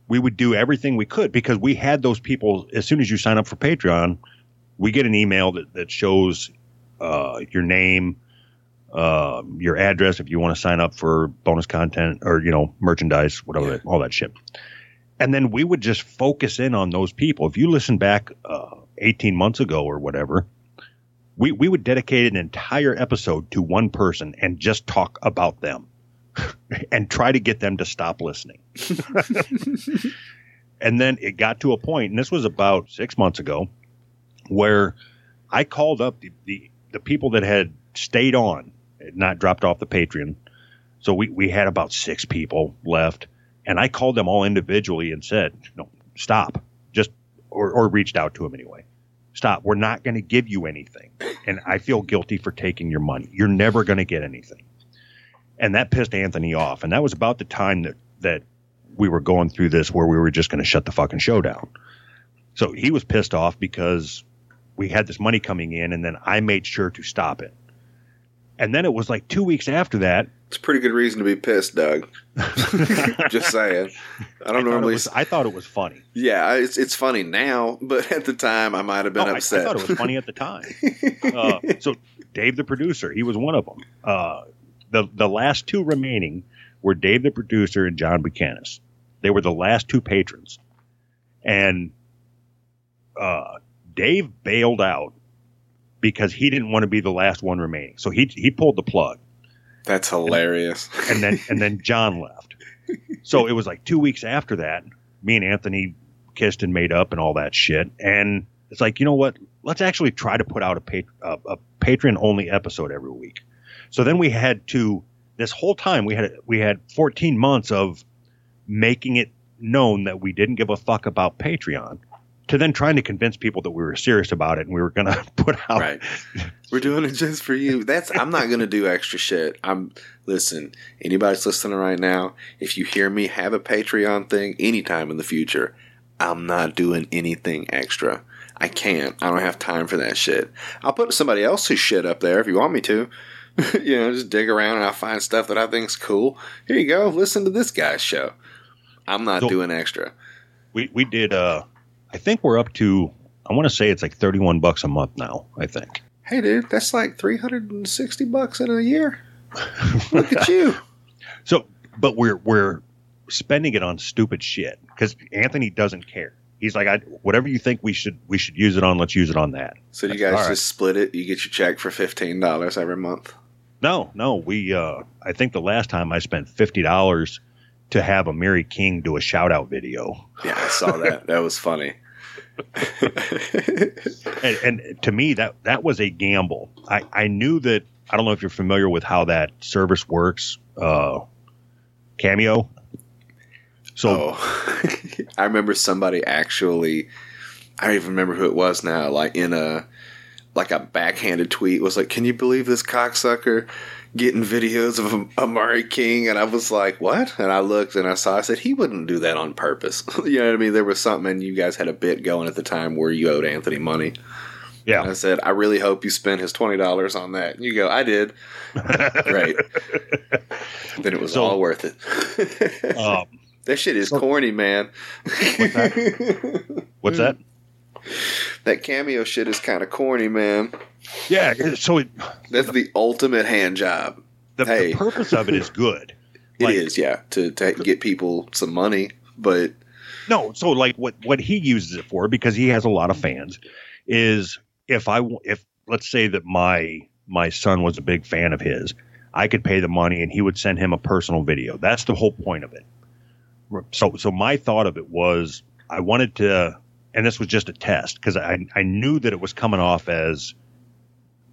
Speaker 1: we would do everything we could because we had those people. As soon as you sign up for Patreon, we get an email that, that shows uh, your name, uh, your address if you want to sign up for bonus content or, you know, merchandise, whatever,
Speaker 2: Yeah.
Speaker 1: all that shit. And then we would just focus in on those people. If you listen back uh, 18 months ago or whatever, we, we would dedicate an entire episode to one person and just talk about them [LAUGHS] and try to get them to stop listening. [LAUGHS] and then it got to a point, and this was about six months ago, where I called up the, the, the people that had stayed on, not dropped off the Patreon. So we, we had about six people left, and I called them all individually and said, no, stop. Just, or, or reached out to them anyway. Stop. We're not going to give you anything. And I feel guilty for taking your money. You're never going to get anything and that pissed Anthony off. And that was about the time that that we were going through this where we were just going to shut the fucking show down. So he was pissed off because we had this money coming in, and then I made sure to stop it. And then it was like two weeks after that.
Speaker 2: It's a pretty good reason to be pissed, Doug. [LAUGHS] Just saying. I don't
Speaker 1: I
Speaker 2: normally.
Speaker 1: was, I thought it was funny.
Speaker 2: yeah, it's it's funny now, but at the time I might have been
Speaker 1: upset. I- I, thought it was funny at the time. [LAUGHS] uh, so Dave the producer, he was one of them. Uh, the the last two remaining were Dave the producer and John Buchanan. They were the last two patrons, and uh, Dave bailed out because he didn't want to be the last one remaining. So he he pulled the plug,
Speaker 2: That's hilarious.
Speaker 1: and then and then John left. [LAUGHS] So it was like two weeks after that. Me and Anthony kissed and made up and all that shit. And it's like, you know what? Let's actually try to put out a, pat- a, a Patreon only episode every week. So then we had to. This whole time we had we had 14 months of making it known that we didn't give a fuck about Patreon. To then trying to convince people that we were serious about it and we were going [LAUGHS] to put out
Speaker 2: Right. We're doing it just for you. That's I'm not gonna do extra shit. I'm listen, anybody's listening right now, if you hear me have a Patreon thing anytime in the future, I'm not doing anything extra. I can't. I don't have time for that shit. I'll put somebody else's shit up there if you want me to. [LAUGHS] you know, just dig around and I'll find stuff that I think's cool. Here you go. Listen to this guy's show. I'm not
Speaker 1: So-
Speaker 2: doing extra.
Speaker 1: we we did uh I think we're up to I want to say it's like 31 bucks a month now, I think.
Speaker 2: Hey dude, that's like 360 bucks in a year. Look at you. [LAUGHS]
Speaker 1: So, but we're we're spending it on stupid shit cuz Anthony doesn't care. He's like I whatever you think we should we should use it on, let's use it on that.
Speaker 2: So you guys
Speaker 1: All right.
Speaker 2: just split it. You get your check for fifteen dollars every month.
Speaker 1: No, no, we uh I think the last time I spent $50 to have Amiri King do a shout out video.
Speaker 2: Yeah, I saw that. [LAUGHS] that was funny.
Speaker 1: And, and to me that that was a gamble. I I knew that I don't know if you're familiar with how that service works uh Cameo. So
Speaker 2: oh, [LAUGHS] I remember somebody actually. I don't even remember who it was now. Like in a like a backhanded tweet was like, "Can you believe this cocksucker getting videos of [LAUGHS] Amiri King?" And I was like, "What?" And I looked and I saw. I said, "He wouldn't do that on purpose." [LAUGHS] you know what I mean? There was something, and you guys had a bit going at the time where you owed Anthony money.
Speaker 1: yeah.
Speaker 2: I said, I really hope you spent his twenty dollars on that. And you go, I did. [LAUGHS] right. then it was
Speaker 1: So-
Speaker 2: all worth it.
Speaker 1: Um,
Speaker 2: that shit is
Speaker 1: so-
Speaker 2: corny, man.
Speaker 1: what's that?
Speaker 2: that cameo shit is kind of corny, man.
Speaker 1: Yeah, so it,
Speaker 2: That's the ultimate hand job.
Speaker 1: the,
Speaker 2: Hey.
Speaker 1: the purpose of it is good. [LAUGHS]
Speaker 2: It is,
Speaker 1: Like-
Speaker 2: yeah, to, to get people some money. But
Speaker 1: No, so like what what he uses it for because he has a lot of fans is if I if let's say that my my son was a big fan of his, I could pay the money and he would send him a personal video. That's the whole point of it. So so my thought of it was I wanted to and this was just a test because I I knew that it was coming off as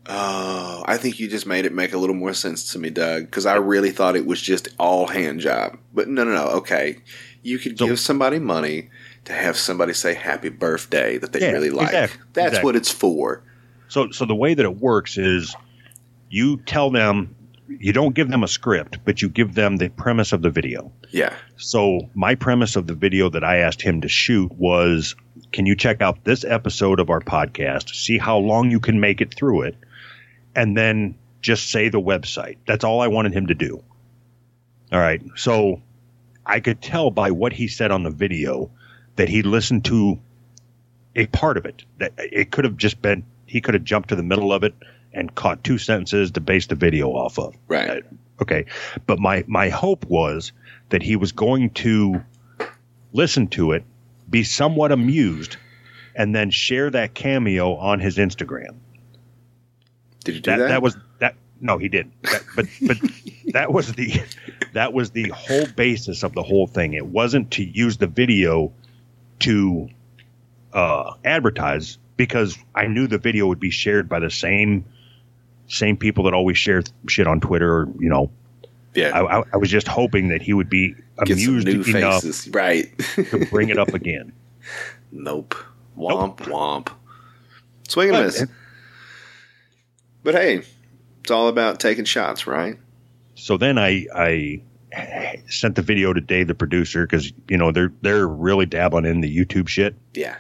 Speaker 2: oh, I think you just made it make a little more sense to me, Doug, because I really thought it was just all hand job. But no, no, no. Okay, you could
Speaker 1: So-
Speaker 2: give somebody money to have somebody say happy birthday that they
Speaker 1: Yeah,
Speaker 2: really like.
Speaker 1: exact-
Speaker 2: That's
Speaker 1: exactly.
Speaker 2: what it's for.
Speaker 1: So, so the way that it works is you tell them, you don't give them a script, but you give them the premise of the video.
Speaker 2: Yeah.
Speaker 1: So, my premise of the video that I asked him to shoot was can you check out this episode of our podcast, see how long you can make it through it, and then just say the website? That's all I wanted him to do. All right. So, I could tell by what he said on the video that he listened to a part of it. That it could have just been he could have jumped to the middle of it and caught two sentences to base the video off of.
Speaker 2: Right.
Speaker 1: Okay, but my my hope was that he was going to listen to it, be somewhat amused, and then share that cameo on his Instagram.
Speaker 2: Did you do
Speaker 1: That
Speaker 2: that?
Speaker 1: that, was that. No, he didn't. That, but but [LAUGHS] that was the that was the whole basis of the whole thing. It wasn't to use the video to uh, advertise because I knew the video would be shared by the same same people that always share shit on Twitter. Or, you know,
Speaker 2: yeah.
Speaker 1: I, I, I was just hoping that he would be amused enough
Speaker 2: faces. Right. [LAUGHS]
Speaker 1: to bring it up again.
Speaker 2: nope. Womp womp. Swing and
Speaker 1: But-
Speaker 2: miss. But hey, it's all about taking shots, right?
Speaker 1: So then I I sent the video to Dave, the producer, because you know they're they're really dabbling in the YouTube shit,
Speaker 2: Yeah.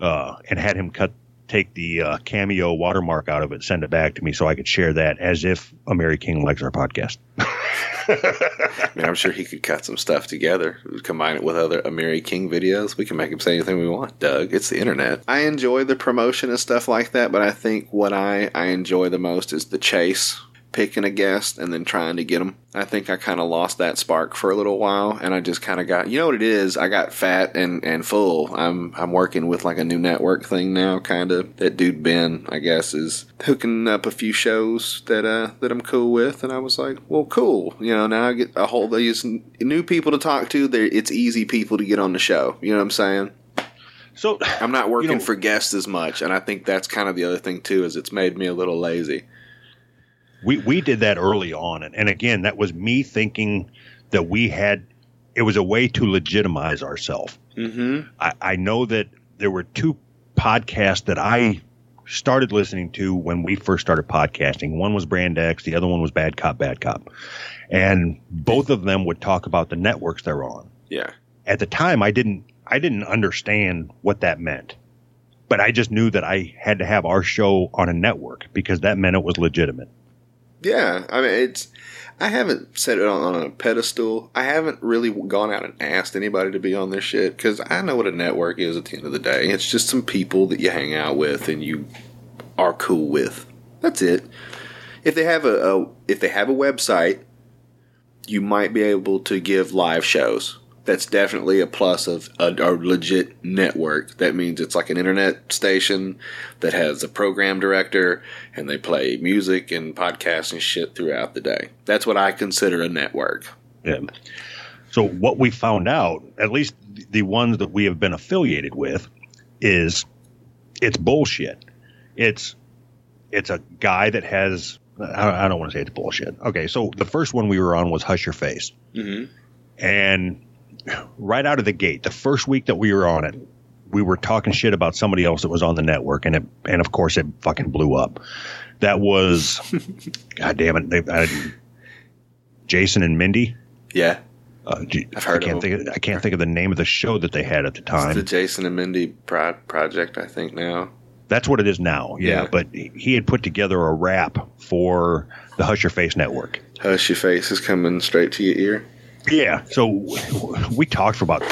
Speaker 1: uh, and had him cut take the uh, cameo watermark out of it, send it back to me so I could share that as if Amiri King likes our podcast. [LAUGHS]
Speaker 2: I mean, I'm sure he could cut some stuff together, combine it with other Amiri King videos. We can make him say anything we want, Doug. It's the internet. I enjoy the promotion and stuff like that, but I think what I, I enjoy the most is the chase picking a guest and then trying to get them. I think I kind of lost that spark for a little while, and I just kind of got you know what it is. I got fat and and full. I'm I'm working with like a new network thing now, kind of. That dude Ben, I guess, is hooking up a few shows that uh that I'm cool with, and I was like, well, cool. You know, now I get a whole these new people to talk to. There, it's easy people to get on the show. You know what I'm saying?
Speaker 1: So
Speaker 2: I'm not working
Speaker 1: know-
Speaker 2: for guests as much, and I think that's kind of the other thing too. Is it's made me a little lazy.
Speaker 1: We we did that early on, and, and again, that was me thinking that we had it was a way to legitimize ourselves.
Speaker 2: Mm-hmm.
Speaker 1: I, I know that there were two podcasts that I started listening to when we first started podcasting. One was Brand X, the other one was Bad Cop, Bad Cop. And both of them would talk about the networks they're on.
Speaker 2: Yeah.
Speaker 1: At the time I didn't I didn't understand what that meant. But I just knew that I had to have our show on a network because that meant it was legitimate.
Speaker 2: Yeah, I mean it's. I haven't set it on, on a pedestal. I haven't really gone out and asked anybody to be on this shit because I know what a network is at the end of the day. It's just some people that you hang out with and you are cool with. That's it. If they have a, a if they have a website, you might be able to give live shows. That's definitely a plus of a, a legit network. That means it's like an internet station that has a program director and they play music and podcasts and shit throughout the day. That's what I consider a network.
Speaker 1: Yeah. So what we found out, at least the ones that we have been affiliated with, is it's bullshit. It's it's a guy that has. I don't want to say it's bullshit. Okay, so the first one we were on was Hush Your Face,
Speaker 2: Mhm.
Speaker 1: and right out of the gate, the first week that we were on it, we were talking shit about somebody else that was on the network, and it and of course it fucking blew up. That was, [LAUGHS] god damn it, they, I, Jason and Mindy.
Speaker 2: Yeah,
Speaker 1: Uh, gee,
Speaker 2: I've heard
Speaker 1: I can't
Speaker 2: of
Speaker 1: think. Of, I can't think of the name of the show that they had at the
Speaker 2: it's
Speaker 1: time.
Speaker 2: the Jason and Mindy pro- project. I think now.
Speaker 1: That's what it is now. Yeah,
Speaker 2: Yeah.
Speaker 1: but he he had put together a rap for the Hush Your Face Network.
Speaker 2: Hush your face is coming straight to your ear.
Speaker 1: Yeah. So we talked for about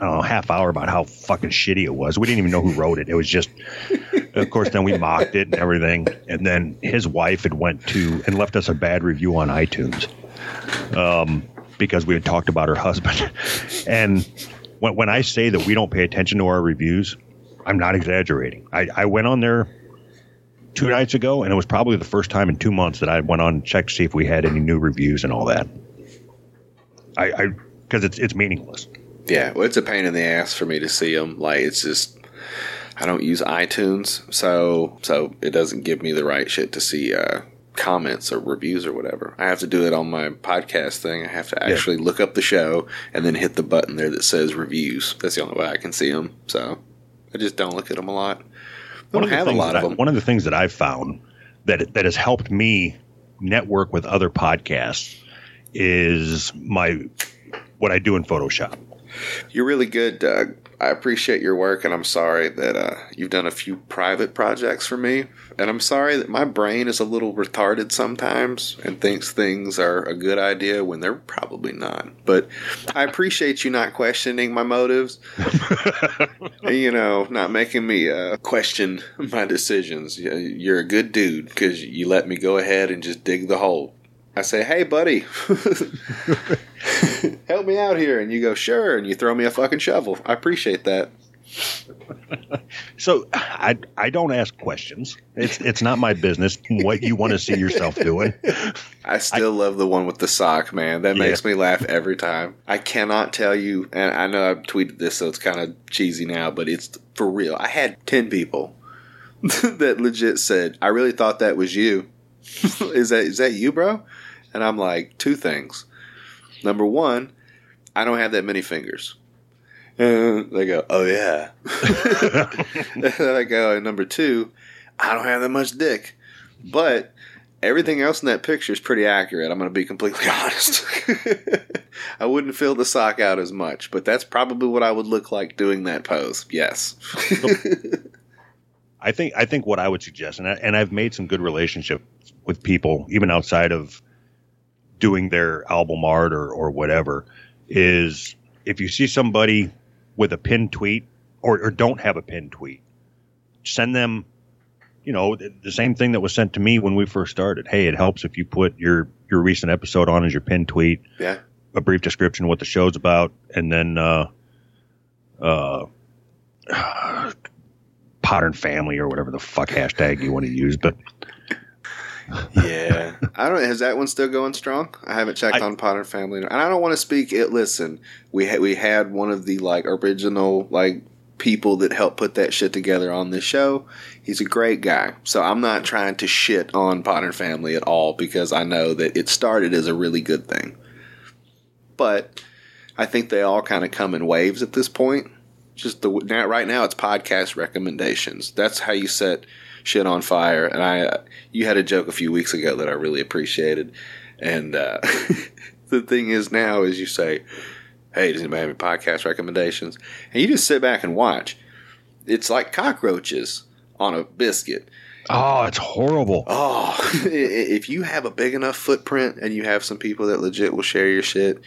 Speaker 1: I don't know half hour about how fucking shitty it was. We didn't even know who wrote it. It was just, of course, then we mocked it and everything. And then his wife had went to and left us a bad review on iTunes, um, because we had talked about her husband. [LAUGHS] And when when I say that we don't pay attention to our reviews, I'm not exaggerating. I, I went on there two nights ago, and it was probably the first time in two months that I went on and checked to see if we had any new reviews and all that. I, I because it's it's meaningless.
Speaker 2: Yeah, well, it's a pain in the ass for me to see them. Like, it's just I don't use iTunes, so so it doesn't give me the right shit to see uh, comments or reviews or whatever. I have to do it on my podcast thing. I have to actually look up the show and then hit the button there that says reviews. That's the only way I can see them. So I just don't look at them a lot. I don't have a lot of
Speaker 1: I-
Speaker 2: them.
Speaker 1: One of the things that I've found that that has helped me network with other podcasts is my what I do in Photoshop.
Speaker 2: You're really good, Doug. I appreciate your work, and I'm sorry that uh, you've done a few private projects for me. And I'm sorry that my brain is a little retarded sometimes and thinks things are a good idea when they're probably not. But I appreciate you not questioning my motives. and, [LAUGHS] you know, not making me uh, question my decisions. You're a good dude because you let me go ahead and just dig the hole. I say, hey, buddy, [LAUGHS] help me out here. And you go, sure. And you throw me a fucking shovel. I appreciate that.
Speaker 1: So I I don't ask questions. It's it's not my business what you want to see yourself doing.
Speaker 2: I still love the one with the sock, man. That
Speaker 1: Yeah.
Speaker 2: makes me laugh every time. I cannot tell you, and I know I've tweeted this, so it's kind of cheesy now, but it's for real. I had 10 people [LAUGHS] that legit said, I really thought that was you. [LAUGHS] is that is that you, bro? And I'm like, two things. Number one, I don't have that many fingers. And they go, oh yeah. [LAUGHS] [LAUGHS] and I go, and number two, I don't have that much dick. But everything else in that picture is pretty accurate. I'm going to be completely honest. I wouldn't fill the sock out as much, but that's probably what I would look like doing that pose. Yes.
Speaker 1: I think I think what I would suggest, and I, and I've made some good relationships with people even outside of doing their album art or or whatever, is if you see somebody with a pinned tweet or, or don't have a pinned tweet, send them, you know, the, the same thing that was sent to me when we first started. Hey, it helps if you put your your recent episode on as your pinned tweet
Speaker 2: Yeah.
Speaker 1: a brief description of what the show's about, and then uh, uh, Podern Family or whatever the fuck hashtag you want to use. But
Speaker 2: Yeah, [LAUGHS] I don't. Has that one still going strong? I haven't checked
Speaker 1: I-
Speaker 2: on Podern Family, and I don't want to speak. It. Listen, we had we had one of the like original like people that helped put that shit together on this show. He's a great guy, so I'm not trying to shit on Podern Family at all because I know that it started as a really good thing. But I think they all kind of come in waves at this point. Just the now, right now, it's podcast recommendations. That's how you set shit on fire. And I, you had a joke a few weeks ago that I really appreciated. And uh, [LAUGHS] the thing is now is you say, "Hey, does anybody have any podcast recommendations?" And you just sit back and watch. It's like cockroaches on a biscuit.
Speaker 1: oh, it's horrible.
Speaker 2: Oh, [LAUGHS] if you have a big enough footprint and you have some people that legit will share your shit.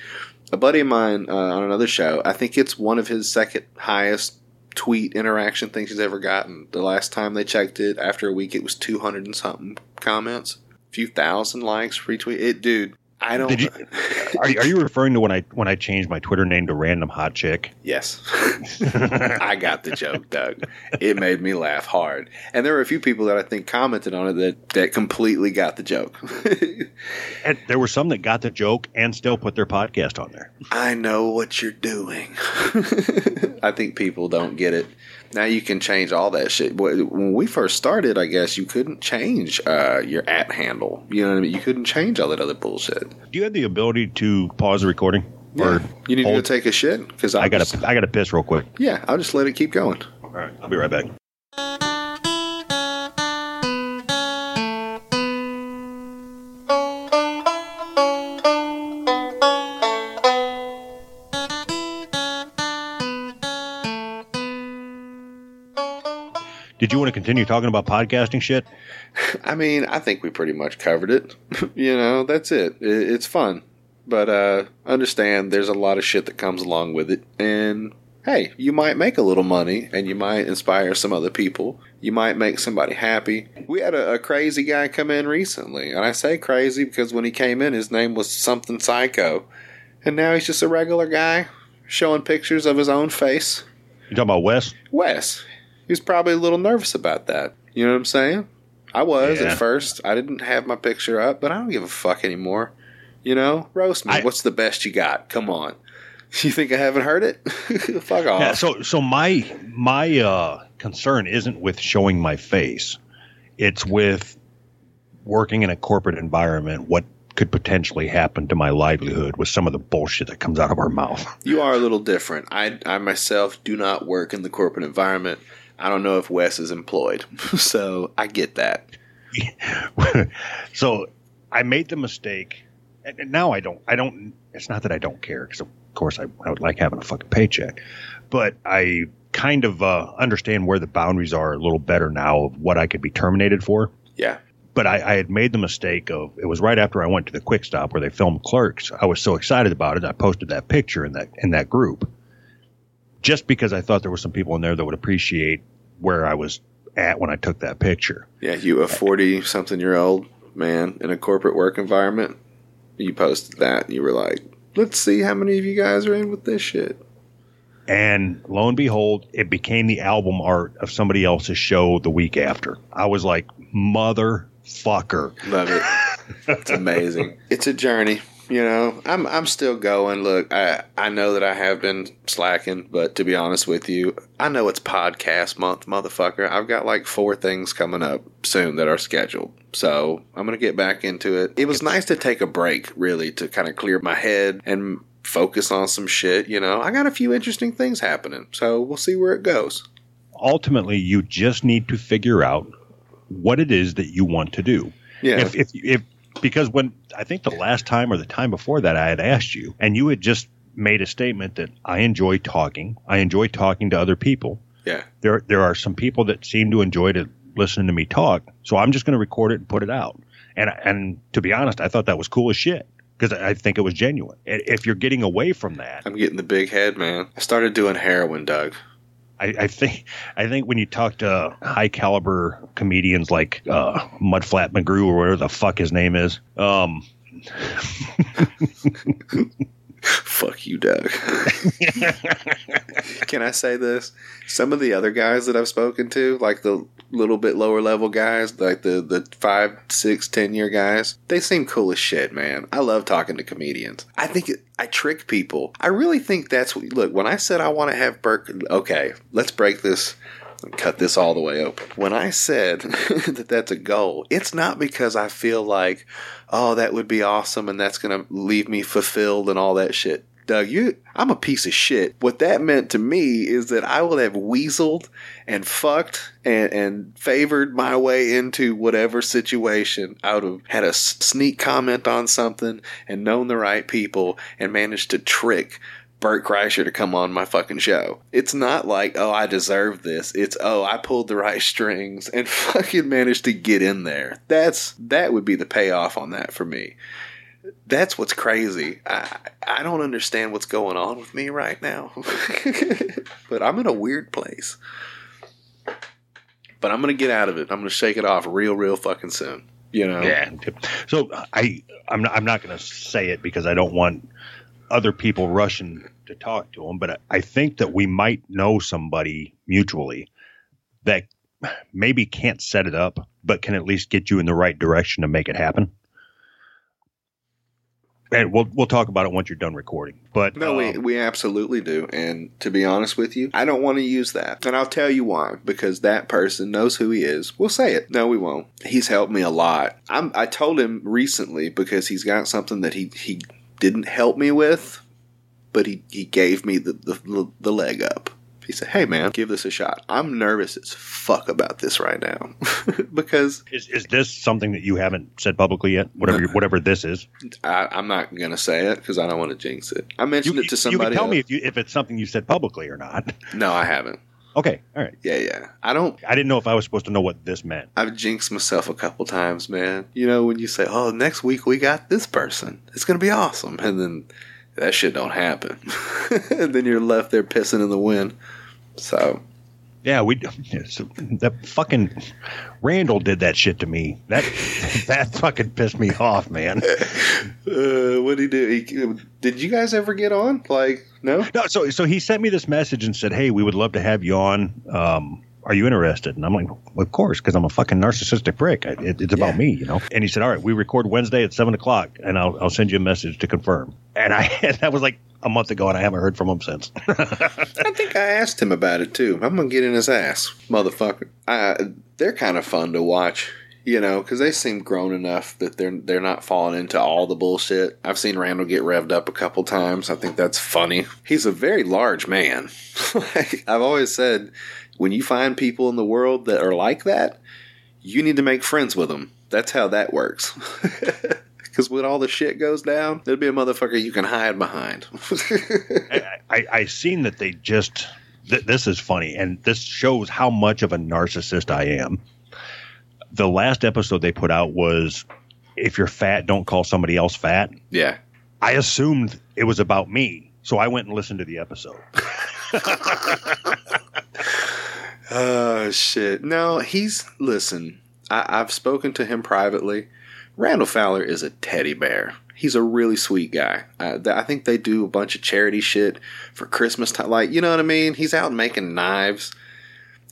Speaker 2: A buddy of mine uh, on another show, I think it's one of his second highest tweet interaction things he's ever gotten. The last time they checked it, after a week, it was 200 and something comments, a few thousand likes, retweet. It, dude, I don't.
Speaker 1: Did you- [LAUGHS] Are, are you referring to when I when I changed my Twitter name to Random Hot Chick?
Speaker 2: Yes. [LAUGHS] I got the joke, Doug. It made me laugh hard. And there were a few people that I think commented on it that, that completely got the joke. [LAUGHS]
Speaker 1: And there were some that got the joke and still put their podcast on there.
Speaker 2: I know what you're doing. I think people don't get it. Now you can change all that shit. When we first started, I guess you couldn't change uh, your at handle. You know what I mean? You couldn't change all that other bullshit.
Speaker 1: Do you have the ability to pause the recording?
Speaker 2: Yeah. You need to go take a shit because
Speaker 1: I got to I got to piss real quick.
Speaker 2: Yeah, I'll just let it keep going.
Speaker 1: All right, I'll be right back. You want to continue talking about podcasting shit? [LAUGHS]
Speaker 2: I mean, I think we pretty much covered it. [LAUGHS] you know, that's it. it. It's fun. But uh, understand there's a lot of shit that comes along with it. And hey, you might make a little money and you might inspire some other people. You might make somebody happy. We had a, a crazy guy come in recently. And I say crazy because when he came in, his name was something psycho. And now he's just a regular guy showing pictures of his own face.
Speaker 1: You talking about Wes?
Speaker 2: Wes. He was probably a little nervous about that. You know what I'm saying? I was
Speaker 1: Yeah.
Speaker 2: at first. I didn't have my picture up, but I don't give a fuck anymore. You know, roast me.
Speaker 1: I-
Speaker 2: What's the best you got? Come on. [LAUGHS] You think I haven't heard it? [LAUGHS] fuck off.
Speaker 1: Yeah, so so my my uh, concern isn't with showing my face; it's with working in a corporate environment. What could potentially happen to my livelihood with some of the bullshit that comes out of our mouth?
Speaker 2: you are a little different. I, I myself do not work in the corporate environment. I don't know if Wes is employed, [LAUGHS] so I get that. [LAUGHS]
Speaker 1: so I made the mistake, and now I don't. I don't. It's not that I don't care, because of course I, I would like having a fucking paycheck, but I kind of uh, understand where the boundaries are a little better now of what I could be terminated for.
Speaker 2: Yeah.
Speaker 1: but I, I had made the mistake of it was right after I went to the quick stop where they filmed clerks. I was so excited about it, I posted that picture in that in that group. Just because I thought there were some people in there that would appreciate where I was at when I took that picture.
Speaker 2: Yeah, you a 40 something year old man in a corporate work environment. You posted that and you were like, let's see how many of you guys are in with this shit.
Speaker 1: And lo and behold, it became the album art of somebody else's show the week after. I was like, motherfucker.
Speaker 2: Love it. it's amazing. [LAUGHS] It's a journey. You know, I'm I'm still going. Look, I I know that I have been slacking, but to be honest with you, I know it's podcast month, motherfucker. I've got like four things coming up soon that are scheduled. So I'm gonna get back into it. It was nice to take a break, really, to kind of clear my head and focus on some shit. You know, I got a few interesting things happening, so we'll see where it goes.
Speaker 1: Ultimately, you just need to figure out what it is that you want to do.
Speaker 2: Yeah,
Speaker 1: if, if if because when I think the last time or the time before that I had asked you and you had just made a statement that I enjoy talking, I enjoy talking to other people.
Speaker 2: Yeah.
Speaker 1: There there are some people that seem to enjoy to listening to me talk, so I'm just going to record it and put it out. And and to be honest, I thought that was cool as shit because I think it was genuine. If you're getting away from that,
Speaker 2: I'm getting the big head, man. I started doing heroin, Doug.
Speaker 1: I, I think I think when you talk to high caliber comedians like uh, Mudflat McGrew or whatever the fuck his name is, um, [LAUGHS] [LAUGHS] [LAUGHS]
Speaker 2: Fuck you, Doug. [LAUGHS] Can I say this? Some of the other guys that I've spoken to, like the little bit lower level guys, like the the five, six, ten year guys, they seem cool as shit, man. I love talking to comedians. I think it, I trick people. I really think that's what. Look, when I said I want to have Burke, okay, let's break this. Cut this all the way open. When I said [LAUGHS] that that's a goal, it's not because I feel like, oh, that would be awesome and that's going to leave me fulfilled and all that shit. Doug, you, I'm a piece of shit. What that meant to me is that I will have weaseled and fucked and, and favored my way into whatever situation. I would have had a sneak comment on something and known the right people and managed to trick Bert Kreischer to come on my fucking show. It's not like, oh, I deserve this. It's, oh, I pulled the right strings and [LAUGHS] fucking managed to get in there. That's, that would be the payoff on that for me. That's what's crazy. I, I don't understand what's going on with me right now. [LAUGHS] but I'm in a weird place. But I'm going to get out of it. I'm going to shake it off real, real fucking soon. You know?
Speaker 1: yeah. So I I'm not, I'm not going to say it because I don't want other people rushing to talk to him, but I- think that we might know somebody mutually that maybe can't set it up, but can at least get you in the right direction to make it happen. And we'll we'll talk about it once you're done recording. But
Speaker 2: No, we,
Speaker 1: um,
Speaker 2: we absolutely do. And to be honest with you, I don't want to use that. And I'll tell you why. Because that person knows who he is. We'll say it. No, we won't. He's helped me a lot. I'm, I told him recently because he's got something that he, he didn't help me with, but he, he gave me the, the, the leg up. He said, Hey, man, give this a shot. I'm nervous as fuck about this right now. [LAUGHS] because
Speaker 1: is is this something that you haven't said publicly yet? Whatever whatever this is,
Speaker 2: I, I'm not going to say it because I don't want to jinx it. I mentioned
Speaker 1: you,
Speaker 2: it to somebody.
Speaker 1: you can tell me if you if it's something you said publicly or not. [LAUGHS]
Speaker 2: No, I haven't.
Speaker 1: Okay, all right.
Speaker 2: Yeah, yeah. I don't
Speaker 1: I didn't know if I was supposed to know what this meant.
Speaker 2: I've jinxed myself a couple times, man. You know, when you say, "Oh, next week we got this person. It's going to be awesome." And then that shit don't happen. and [LAUGHS] then you're left there pissing in the wind. So,
Speaker 1: Yeah, we [LAUGHS] so that fucking Randall did that shit to me. That [LAUGHS] that fucking pissed me off, man.
Speaker 2: uh, what did he do? He, did you guys ever get on? Like, no?
Speaker 1: No, so so he sent me this message and said, "Hey, we would love to have you on. Um, are you interested?" And I'm like, "Of course," because I'm a fucking narcissistic prick. I- It, it's about
Speaker 2: Yeah.
Speaker 1: me, you know. And he said, "All right, we record Wednesday at seven o'clock, and I'll I'll send you a message to confirm." And I [LAUGHS] that was like a month ago, and I haven't heard from him since. [LAUGHS]
Speaker 2: I think I asked him about it too. I'm gonna get in his ass, motherfucker. Uh, they're kind of fun to watch, you know, because they seem grown enough that they're they're not falling into all the bullshit. I've seen Randall get revved up a couple times. I think that's funny. He's a very large man. [LAUGHS] like, I've always said, when you find people in the world that are like that, you need to make friends with them. That's how that works. [LAUGHS] Because when all the shit goes down, there'll be a motherfucker you can hide behind. [LAUGHS]
Speaker 1: I, I I seen that they just th- this is funny, and this shows how much of a narcissist I am. The last episode they put out was, "If you're fat, don't call somebody else fat."
Speaker 2: yeah.
Speaker 1: I assumed it was about me, so I went and listened to the episode. [LAUGHS]
Speaker 2: Oh shit! No, he's listen. I, I've spoken to him privately. Randall Fowler is a teddy bear. He's a really sweet guy. Uh, th- I think they do a bunch of charity shit for Christmas time. Like, you know what I mean? He's out making knives.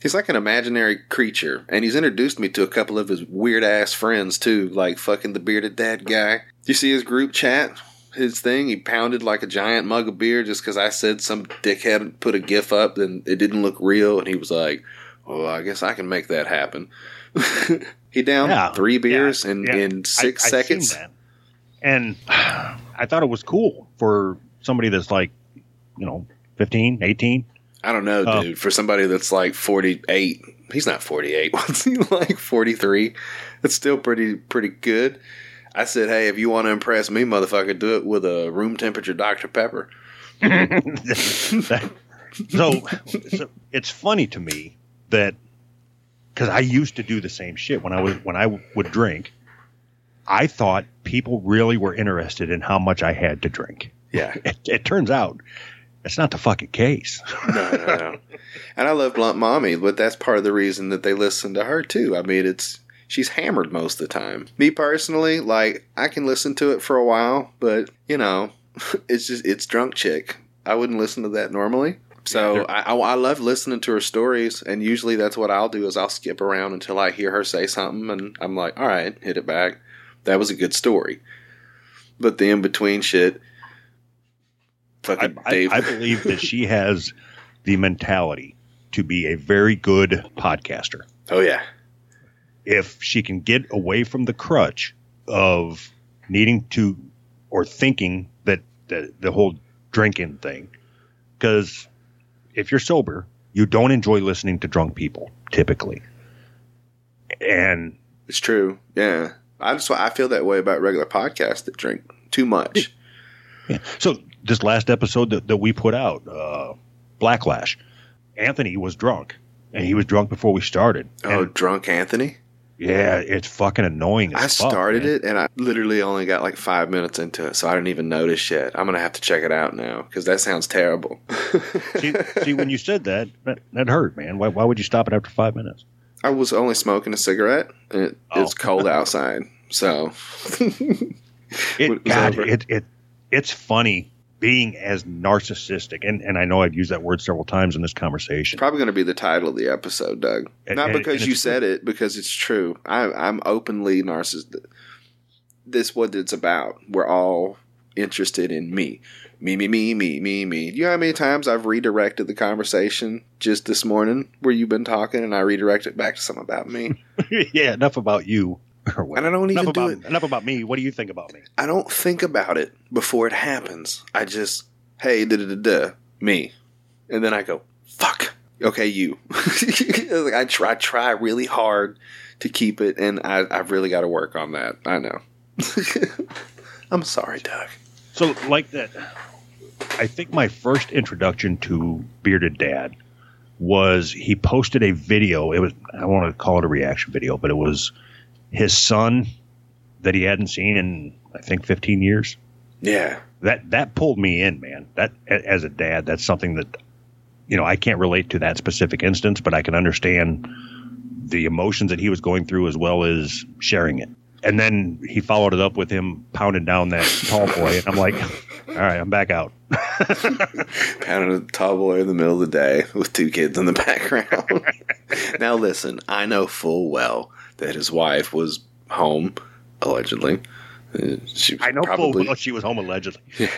Speaker 2: He's like an imaginary creature, and he's introduced me to a couple of his weird ass friends too, like fucking the bearded dad guy. You see his group chat? His thing, he pounded like a giant mug of beer just because I said some dickhead put a gif up and it didn't look real, and he was like, "Oh, I guess I can make that happen." [LAUGHS] he downed
Speaker 1: Yeah,
Speaker 2: three beers
Speaker 1: yeah,
Speaker 2: in
Speaker 1: yeah.
Speaker 2: in six
Speaker 1: I-
Speaker 2: seconds.
Speaker 1: and I thought it was cool for somebody that's like, you know, 15, 18.
Speaker 2: I don't know,
Speaker 1: Oh.
Speaker 2: dude. For somebody that's like 48, he's not 48. [LAUGHS] What's he like 43? It's still pretty pretty good. I said, "Hey, if you want to impress me, motherfucker, do it with a room temperature Dr Pepper." [LAUGHS]
Speaker 1: so, so it's funny to me that because I used to do the same shit when I was when I w- would drink. I thought people really were interested in how much I had to drink.
Speaker 2: Yeah. [LAUGHS]
Speaker 1: It, it turns out it's not the fucking case.
Speaker 2: no, no, no. [LAUGHS] And I love Blunt Mommy, but that's part of the reason that they listen to her too. I mean, it's she's hammered most of the time. Me personally, like I can listen to it for a while, but you know, [LAUGHS] it's just it's drunk chick. I wouldn't listen to that normally. So
Speaker 1: Yeah,
Speaker 2: I, I, I love listening to her stories, and usually that's what I'll do is I'll skip around until I hear her say something, and I'm like, all right, hit it back. That was a good story. But the in between shit, fucking
Speaker 1: I,
Speaker 2: Dave.
Speaker 1: I believe that she has the mentality to be a very good podcaster. [LAUGHS]
Speaker 2: oh yeah,
Speaker 1: if she can get away from the crutch of needing to or thinking that the, the whole drinking thing because if you're sober you don't enjoy listening to drunk people typically and
Speaker 2: It's true. Yeah. I just I feel that way about regular podcasts that drink too much.
Speaker 1: yeah. so this last episode that, that we put out uh blacklash anthony was drunk and he was drunk before we started
Speaker 2: Oh, drunk Anthony.
Speaker 1: Yeah it's fucking annoying as
Speaker 2: I
Speaker 1: fuck,
Speaker 2: started
Speaker 1: man.
Speaker 2: it and I literally only got like five minutes into it, so I didn't even notice yet. I'm gonna have to check it out now because that sounds terrible. [LAUGHS]
Speaker 1: see, see when you said that, that that hurt man why, why would you stop it after five minutes
Speaker 2: I was only smoking a cigarette and it,
Speaker 1: Oh.
Speaker 2: it's cold outside, so [LAUGHS]
Speaker 1: It,
Speaker 2: it
Speaker 1: God,
Speaker 2: over.
Speaker 1: it, it, it's funny being as narcissistic, and, and I know I've used that word several times in this conversation.
Speaker 2: probably gonna be the title of the episode, Doug.
Speaker 1: And-
Speaker 2: Not
Speaker 1: and-
Speaker 2: because you said it, because it's true. I, I'm openly narcissistic. This what it's about. We're all interested in me. Me, me, me, me, me, me. Do you know how many times I've redirected the conversation just this morning where you've been talking and I redirect it back to something about me? [LAUGHS]
Speaker 1: yeah, enough about you. [LAUGHS] Or?
Speaker 2: And I don't
Speaker 1: enough
Speaker 2: even do
Speaker 1: about
Speaker 2: it.
Speaker 1: enough about me. What do you think about me?
Speaker 2: I don't think about it before it happens. I just, hey, da da da da, me. And then I go, fuck. Okay, you. [LAUGHS] Like, I try, try really hard to keep it, and I, I've really got to work on that. I know. [LAUGHS] I'm sorry, Doug.
Speaker 1: So, like that, I think my first introduction to Bearded Dad was he posted a video. It was I want to call it a reaction video, but it was his son that he hadn't seen in I think 15 years.
Speaker 2: Yeah.
Speaker 1: that that pulled me in, man. That as a dad, that's something that you know I can't relate to that specific instance, but I can understand the emotions that he was going through as well as sharing it. And then he followed it up with him pounding down that tall boy, and I'm like, [LAUGHS] all right, I'm back out. [LAUGHS]
Speaker 2: Pounding a tall boy in the middle of the day with two kids in the background. [LAUGHS] now, listen, I know full well that his wife was home, allegedly. She was
Speaker 1: I know
Speaker 2: probably,
Speaker 1: full well she was home allegedly. [LAUGHS]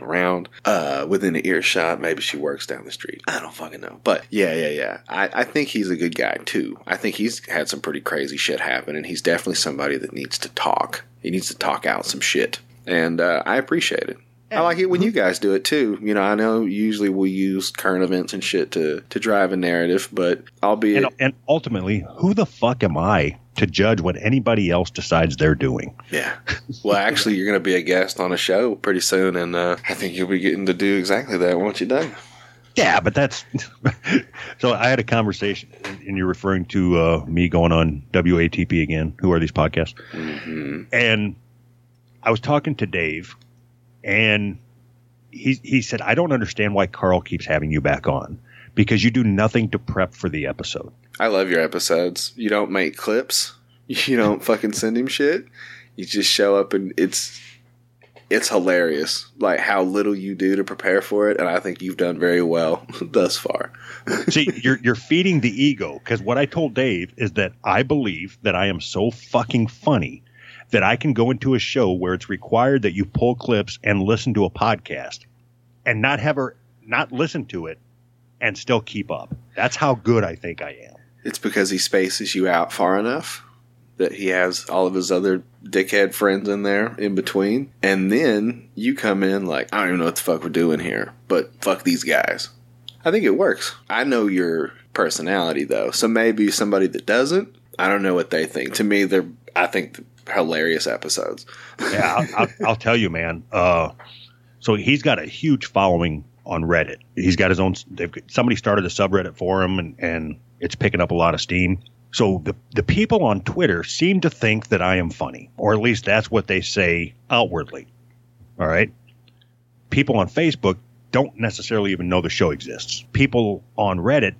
Speaker 2: Around uh, within an earshot. Maybe she works down the street. I don't fucking know. But yeah, yeah, yeah. I, I think he's a good guy too. I think he's had some pretty crazy shit happen, and he's definitely somebody that needs to talk. He needs to talk out some shit, and uh, I appreciate it. I like it when you guys do it too. You know, I know usually we use current events and shit to to drive a narrative, but albeit
Speaker 1: And, and ultimately, who the fuck am I to judge what anybody else decides they're doing?
Speaker 2: Yeah. Well, actually, you're going to be a guest on a show pretty soon, and uh, I think you'll be getting to do exactly that, won't you, done.
Speaker 1: Yeah, but that's [LAUGHS] so. I had a conversation, and you're referring to uh, me going on WATP again. Who are these podcasts?
Speaker 2: Mm-hmm.
Speaker 1: And I was talking to Dave, and he he said, "I don't understand why Carl keeps having you back on because you do nothing to prep for the episode."
Speaker 2: I love your episodes. You don't make clips. [LAUGHS] You don't fucking send him shit. You just show up, and it's it's hilarious. Like how little you do to prepare for it, and I think you've done very well [LAUGHS] thus far. [LAUGHS]
Speaker 1: See, you're you're feeding the ego because what I told Dave is that I believe that I am so fucking funny that I can go into a show where it's required that you pull clips and listen to a podcast and not have her not listen to it and still keep up. That's how good I think I am.
Speaker 2: It's because he spaces you out far enough that he has all of his other dickhead friends in there in between. And then you come in like, I don't even know what the fuck we're doing here, but fuck these guys. I think it works. I know your personality though, so maybe somebody that doesn't, I don't know what they think. To me, they're, I think, hilarious episodes.
Speaker 1: Yeah, I'll, I'll, I'll [LAUGHS] tell you, man. Uh, so he's got a huge following on Reddit. He's got his own. They've, somebody started a subreddit for him, and and it's picking up a lot of steam. So the the people on Twitter seem to think that I am funny, or at least that's what they say outwardly. All right. People on Facebook don't necessarily even know the show exists. People on Reddit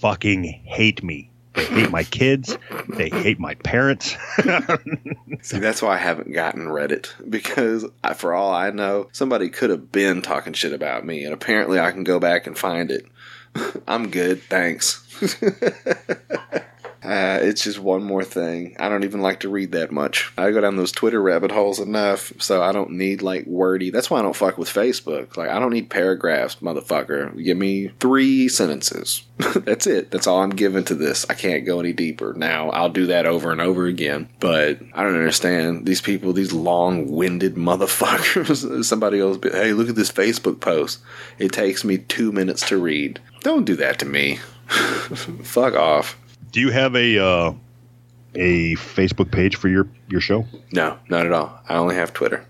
Speaker 1: fucking hate me. They hate my kids. They hate my parents. [LAUGHS]
Speaker 2: See, that's why I haven't gotten Reddit because, I, for all I know, somebody could have been talking shit about me, and apparently I can go back and find it. [LAUGHS] I'm good, thanks. [LAUGHS] Uh, it's just one more thing. I don't even like to read that much. I go down those Twitter rabbit holes enough, so I don't need like wordy. That's why I don't fuck with Facebook. Like I don't need paragraphs, motherfucker. Give me three sentences. [LAUGHS] That's it. That's all I'm giving to this. I can't go any deeper. Now I'll do that over and over again, but I don't understand these people. These long-winded motherfuckers. [LAUGHS] Somebody else, be, hey, look at this Facebook post. It takes me two minutes to read. Don't do that to me. [LAUGHS] Fuck off.
Speaker 1: Do you have a uh, a Facebook page for your your show?
Speaker 2: No, not at all. I only have Twitter.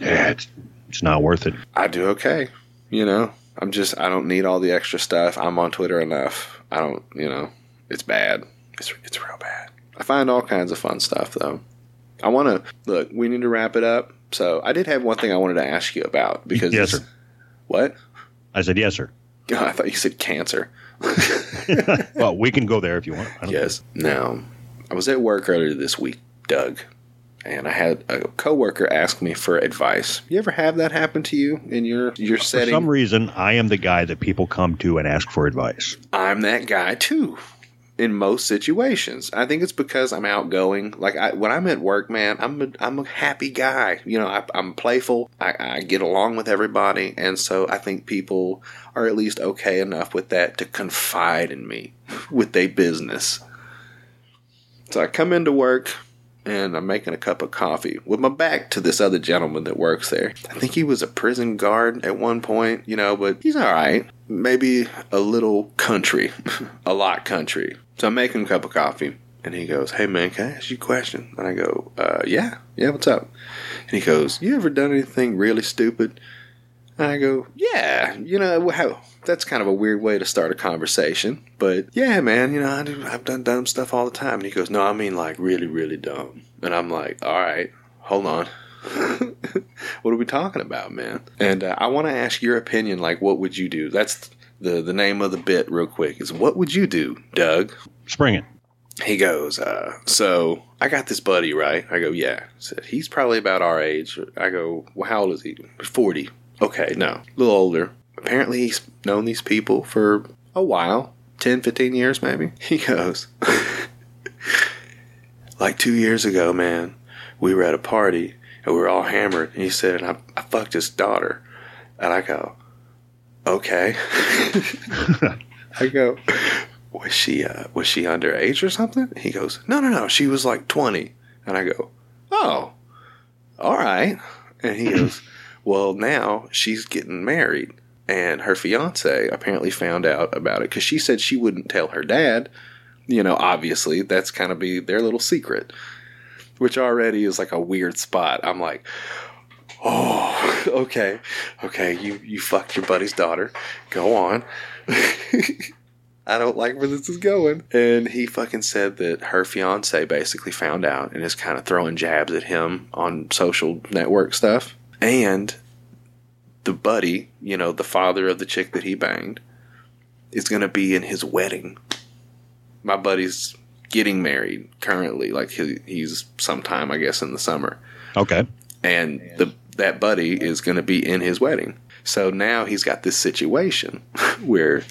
Speaker 1: Yeah, it's it's not worth it.
Speaker 2: I do okay. You know, I'm just I don't need all the extra stuff. I'm on Twitter enough. I don't, you know, it's bad. It's it's real bad. I find all kinds of fun stuff though. I want to look. We need to wrap it up. So I did have one thing I wanted to ask you about because
Speaker 1: Yes, sir.
Speaker 2: what?
Speaker 1: I said yes, sir. [LAUGHS]
Speaker 2: I thought you said cancer. [LAUGHS] [LAUGHS]
Speaker 1: Well, we can go there if you want.
Speaker 2: Yes. Now, I was at work earlier this week, Doug, and I had a coworker ask me for advice. You ever have that happen to you in your your setting?
Speaker 1: For some reason, I am the guy that people come to and ask for advice.
Speaker 2: I'm that guy too. In most situations, I think it's because I'm outgoing. Like I, when I'm at work, man, I'm a, I'm a happy guy. You know, I, I'm playful. I, I get along with everybody, and so I think people are at least okay enough with that to confide in me [LAUGHS] with their business. So I come into work and I'm making a cup of coffee with my back to this other gentleman that works there. I think he was a prison guard at one point, you know, but he's all right. Maybe a little country, [LAUGHS] a lot country. So I make him a cup of coffee and he goes, Hey man, can I ask you a question? And I go, uh, Yeah, yeah, what's up? And he goes, You ever done anything really stupid? And I go, Yeah, you know, how, that's kind of a weird way to start a conversation. But yeah, man, you know, I do, I've done dumb stuff all the time. And he goes, No, I mean like really, really dumb. And I'm like, All right, hold on. [LAUGHS] what are we talking about, man? And uh, I want to ask your opinion. Like, what would you do? That's the the name of the bit, real quick. Is what would you do, Doug?
Speaker 1: Spring it.
Speaker 2: he goes, uh, so I got this buddy, right? I go, yeah. Said, he's probably about our age. I go, well, how old is he? 40. Okay, no, a little older. Apparently, he's known these people for a while 10, 15 years, maybe. [LAUGHS] He goes, [LAUGHS] like two years ago, man, we were at a party and we were all hammered. And he said, I, I fucked his daughter. And I go, okay. [LAUGHS] I go, was she uh, was she underage or something? He goes, no, no, no, she was like twenty. And I go, oh, all right. And he goes, [CLEARS THROAT] well, now she's getting married, and her fiance apparently found out about it because she said she wouldn't tell her dad. You know, obviously that's kind of be their little secret, which already is like a weird spot. I'm like, oh, [LAUGHS] okay, okay, you you fucked your buddy's daughter. Go on. [LAUGHS] I don't like where this is going. And he fucking said that her fiance basically found out and is kind of throwing jabs at him on social network stuff. And the buddy, you know, the father of the chick that he banged, is going to be in his wedding. My buddy's getting married currently. Like he, he's sometime, I guess, in the summer
Speaker 1: Okay.
Speaker 2: and the that buddy is going to be in his wedding. So now he's got this situation [LAUGHS] where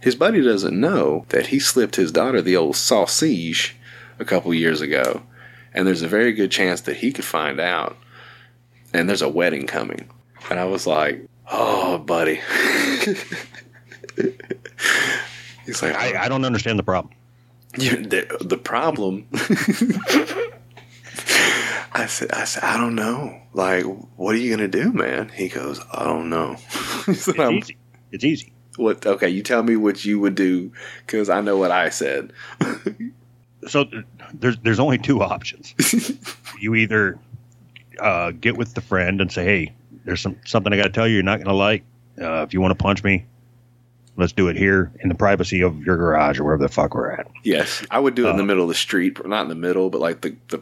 Speaker 2: his buddy doesn't know that he slipped his daughter the old sausage a couple years ago, and there's a very good chance that he could find out, and there's a wedding coming. And I was like, "Oh, buddy." [LAUGHS] he's like,
Speaker 1: I, I don't understand the problem. [LAUGHS]
Speaker 2: the, the problem. I said, I said, I don't know. Like, what are you gonna do, man? He goes, I don't know. [LAUGHS]
Speaker 1: It's
Speaker 2: "I'm-
Speaker 1: easy. It's easy.
Speaker 2: What? Okay, you tell me what you would do because I know what I said. [LAUGHS]
Speaker 1: So there's there's only two options. [LAUGHS] you either uh, get with the friend and say, "Hey, there's some something I got to tell you. You're not going to like," Uh, if you want to punch me, let's do it here in the privacy of your garage or wherever the fuck we're at.
Speaker 5: Yes, I would do it in the
Speaker 1: Uh,
Speaker 5: middle of the street, not in the middle, but like the, the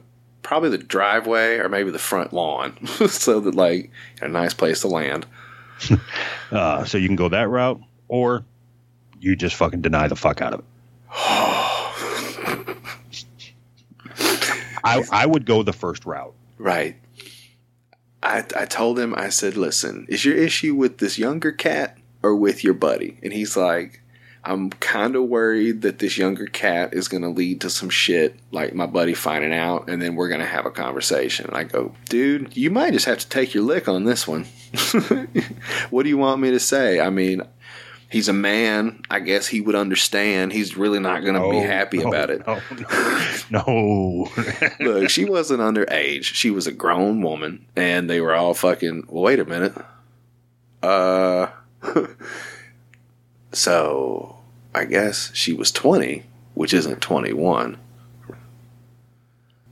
Speaker 5: probably the driveway or maybe the front lawn, [LAUGHS] so that like a nice place to land. [LAUGHS]
Speaker 1: Uh, so you can go that route, or you just fucking deny the fuck out of it. [SIGHS] I I would go the first route.
Speaker 5: Right. I I told him I said, "Listen, is your issue with this younger cat or with your buddy?" And he's like, "I'm kind of worried that this younger cat is going to lead to some shit like my buddy finding out and then we're going to have a conversation." And I go, "Dude, you might just have to take your lick on this one." [LAUGHS] what do you want me to say? I mean, he's a man. I guess he would understand. He's really not going to be happy
Speaker 1: no,
Speaker 5: about it.
Speaker 1: No, [LAUGHS] no. no. [LAUGHS]
Speaker 5: Look, she wasn't underage. She was a grown woman, and they were all fucking. Well, wait a minute. Uh, so I guess she was twenty, which isn't twenty-one.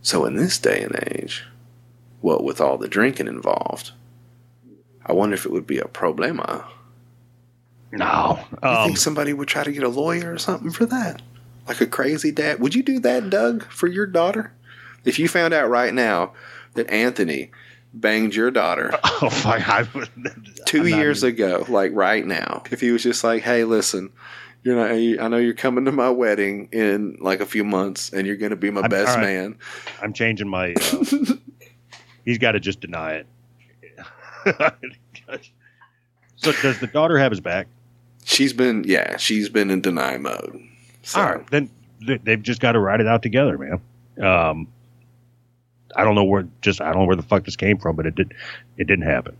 Speaker 5: So in this day and age, what with all the drinking involved, I wonder if it would be a problema.
Speaker 1: no.
Speaker 5: You
Speaker 1: Um,
Speaker 5: think somebody would try to get a lawyer or something for that? Like a crazy dad? Would you do that, Doug, for your daughter? If you found out right now that Anthony banged your daughter [LAUGHS]
Speaker 1: oh fuck! I would,
Speaker 5: 2
Speaker 1: I'm
Speaker 5: years
Speaker 1: even-
Speaker 5: ago, like right now, if he was just like, "Hey, listen, you're not. I know you're coming to my wedding in like a few months, and you're going to be my
Speaker 1: I'm-
Speaker 5: best
Speaker 1: all right.
Speaker 5: man."
Speaker 1: I'm changing my. Uh, [LAUGHS] he's got to just deny it. [LAUGHS] so does the daughter have his back?
Speaker 5: She's been, yeah, she's been in deny mode. So,
Speaker 1: All right, then they've just got to ride it out together, man. Um, I don't know where just I don't know where the fuck this came from, but it did it didn't happen.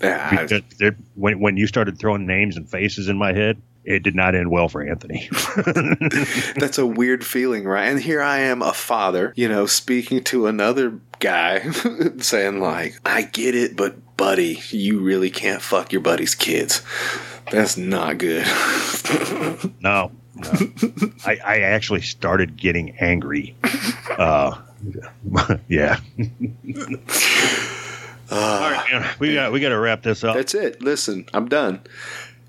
Speaker 5: Yeah,
Speaker 1: Because there- when when you started throwing names and faces in my head, it did not end well for Anthony. [LAUGHS]
Speaker 5: That's a weird feeling, right? And here I am, a father, you know, speaking to another guy, [LAUGHS] saying, like, I get it, but buddy, you really can't fuck your buddy's kids. That's not good. [LAUGHS]
Speaker 1: no, no. I, I actually started getting angry. Uh, yeah. All right, we got we got to wrap this up.
Speaker 5: That's it. Listen, I'm done.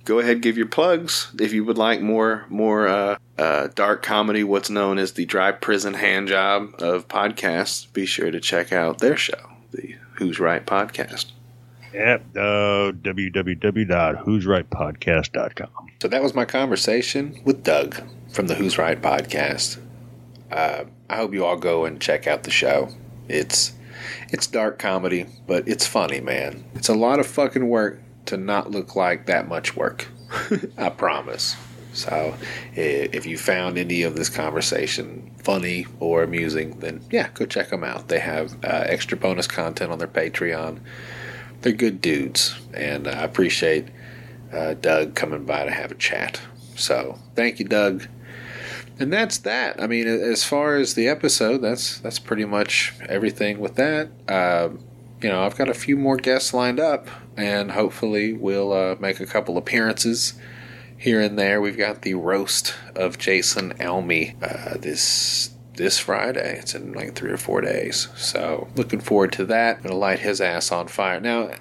Speaker 5: Go ahead, give your plugs. If you would like more, more uh, uh, dark comedy, what's known as the dry prison hand job of podcasts, be sure to check out their show, the Who's Right podcast.
Speaker 1: Yep. Uh, www.who'srightpodcast.com.
Speaker 2: So that was my conversation with Doug from the Who's Right podcast. Uh, I hope you all go and check out the show. It's it's dark comedy, but it's funny, man. It's a lot of fucking work to not look like that much work. [LAUGHS] I promise. So, if you found any of this conversation funny or amusing, then yeah, go check them out. They have uh, extra bonus content on their Patreon. They're good dudes, and I appreciate uh, Doug coming by to have a chat. So, thank you, Doug. And that's that. I mean, as far as the episode, that's that's pretty much everything with that. Uh, you know, I've got a few more guests lined up, and hopefully we'll uh, make a couple appearances here and there. We've got the roast of Jason Elmy uh, this this Friday. It's in like three or four days, so looking forward to that. Gonna light his ass on fire. Now,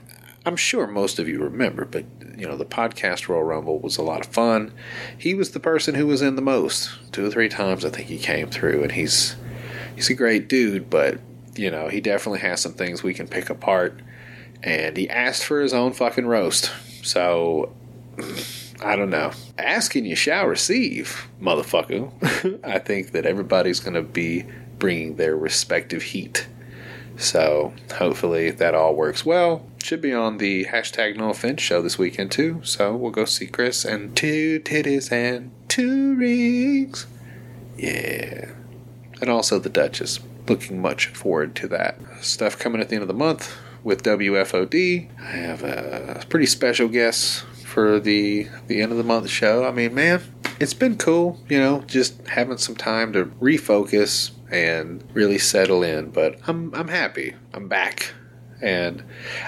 Speaker 2: I'm sure most of you remember, but you know, the podcast Royal Rumble was a lot of fun. He was the person who was in the most. Two or three times I think he came through and he's he's a great dude, but you know, he definitely has some things we can pick apart. And he asked for his own fucking roast. So I don't know. Asking you shall receive, motherfucker. [LAUGHS] I think that everybody's going to be bringing their respective heat. So hopefully that all works well. Should be on the hashtag no offense show this weekend too. So we'll go see Chris and two titties and two rings. Yeah. And also the Duchess. Looking much forward to that. Stuff coming at the end of the month with WFOD. I have a pretty special guest for the the end of the month show. I mean, man, it's been cool, you know, just having some time to refocus and really settle in. But I'm I'm happy. I'm back. And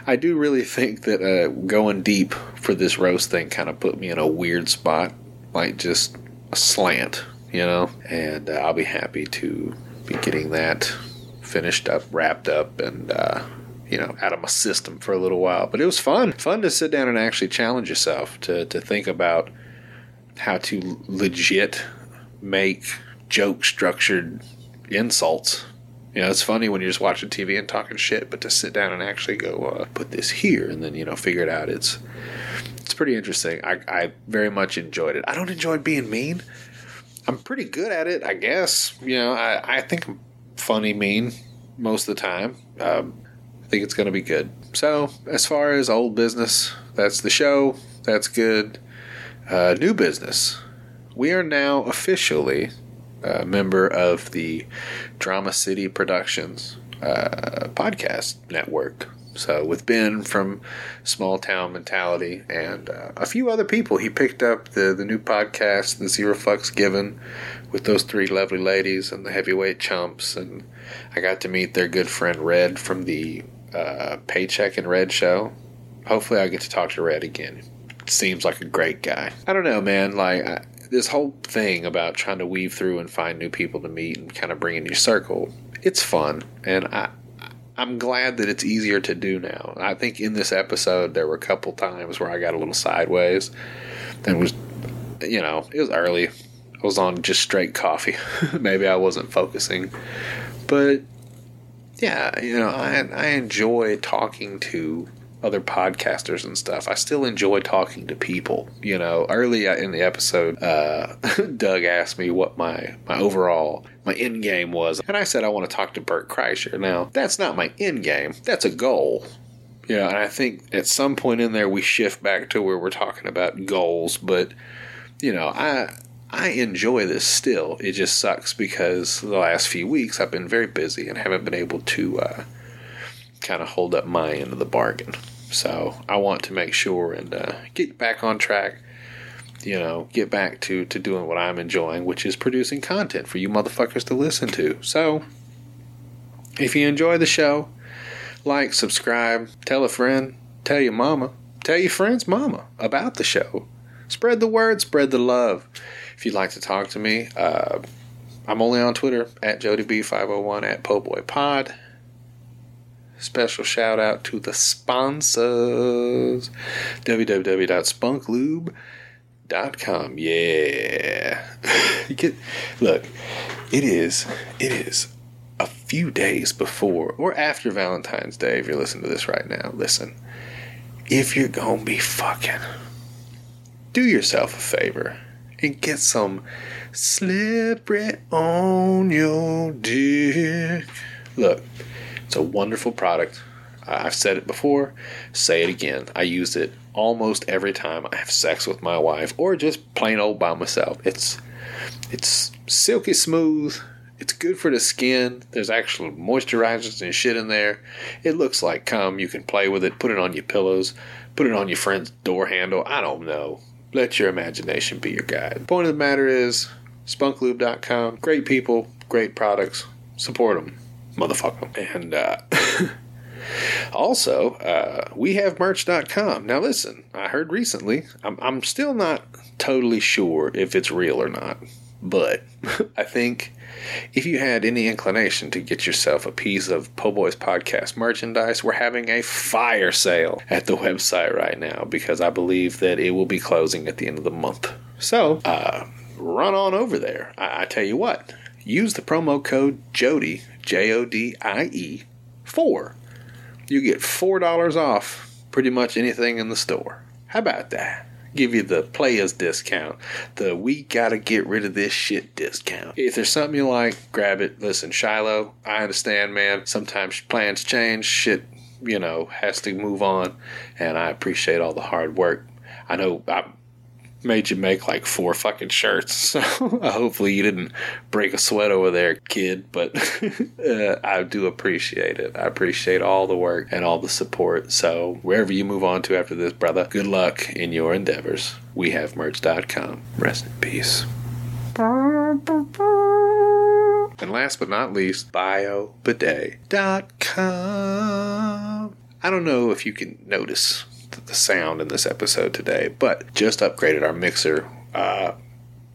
Speaker 2: I do really think that uh, going deep for this roast thing kind of put me in a weird spot, like just a slant, you know. And uh, I'll be happy to be getting that finished up, wrapped up, and uh, you know, out of my system for a little while. But it was fun. Fun to sit down and actually challenge yourself to, to think about how to legit make joke structured insults. You know, it's funny when you're just watching TV and talking shit, but to sit down and actually go uh, put this here and then you know figure it out, it's it's pretty interesting. I, I very much enjoyed it. I don't enjoy being mean. I'm pretty good at it, I guess. You know, I, I think I'm funny mean most of the time. Um, I think it's going to be good. So, as far as old business, that's the show. That's good. Uh, new business. We are now officially member of the Drama City Productions uh, podcast network. So, with Ben from Small Town Mentality and uh, a few other people, he picked up the, the new podcast, The Zero Fucks Given, with those three lovely ladies and the heavyweight chumps. And I got to meet their good friend Red from the uh, Paycheck and Red show. Hopefully, I'll get to talk to Red again. Seems like a great guy. I don't know, man. Like, I, this whole thing about trying to weave through and find new people to meet and kind of bring in your circle, it's fun. And I, I'm glad that it's easier to do now. I think in this episode there were a couple times where I got a little sideways and was, you know, it was early. I was on just straight coffee. [LAUGHS] Maybe I wasn't focusing, but yeah, you know, I I enjoy talking to other podcasters and stuff. I still enjoy talking to people. You know, early in the episode, uh, [LAUGHS] Doug asked me what my my overall my end game was, and I said I want to talk to Bert Kreischer. Now, that's not my end game. That's a goal. You know, and I think at some point in there we shift back to where we're talking about goals, but you know, I I enjoy this still. It just sucks because the last few weeks I've been very busy and haven't been able to uh, kind of hold up my end of the bargain. So I want to make sure and uh, get back on track. You know, get back to to doing what I'm enjoying, which is producing content for you motherfuckers to listen to. So if you enjoy the show, like, subscribe, tell a friend, tell your mama, tell your friend's mama about the show. Spread the word, spread the love. If you'd like to talk to me, uh, I'm only on Twitter at JodyB501 at PoBoyPod. Special shout out to the sponsors www.spunklube.com. Yeah. [LAUGHS] you get, look, it is, it is a few days before or after Valentine's Day if you're listening to this right now. Listen, if you're going to be fucking, do yourself a favor and get some slippery on your dick. Look, it's a wonderful product. I've said it before, say it again. I use it almost every time I have sex with my wife or just plain old by myself. It's it's silky smooth. It's good for the skin. There's actual moisturizers and shit in there. It looks like cum. You can play with it, put it on your pillows, put it on your friend's door handle. I don't know. Let your imagination be your guide. Point of the matter is, spunklube.com. Great people, great products. Support them, motherfucker. And uh, [LAUGHS] also, uh, we have merch.com. Now, listen, I heard recently, I'm, I'm still not totally sure if it's real or not, but [LAUGHS] I think if you had any inclination to get yourself a piece of Po Boys Podcast merchandise, we're having a fire sale at the [LAUGHS] website right now because I believe that it will be closing at the end of the month. So, uh, run on over there. I, I tell you what, use the promo code JODIE, J O D I E, 4. You get $4 off pretty much anything in the store. How about that? Give you the players discount, the we gotta get rid of this shit discount. If there's something you like, grab it. Listen, Shiloh, I understand, man. Sometimes plans change, shit, you know, has to move on, and I appreciate all the hard work. I know I made you make like four fucking shirts, [LAUGHS] so hopefully you didn't break a sweat over there, kid. But [LAUGHS] uh, I do appreciate it. I appreciate all the work and all the support. So wherever you move on to after this, brother, good luck in your endeavors. We have merch.com. Rest in peace. And last but not least, biobidet.com. I don't know if you can notice the sound in this episode today, but just upgraded our mixer. Uh,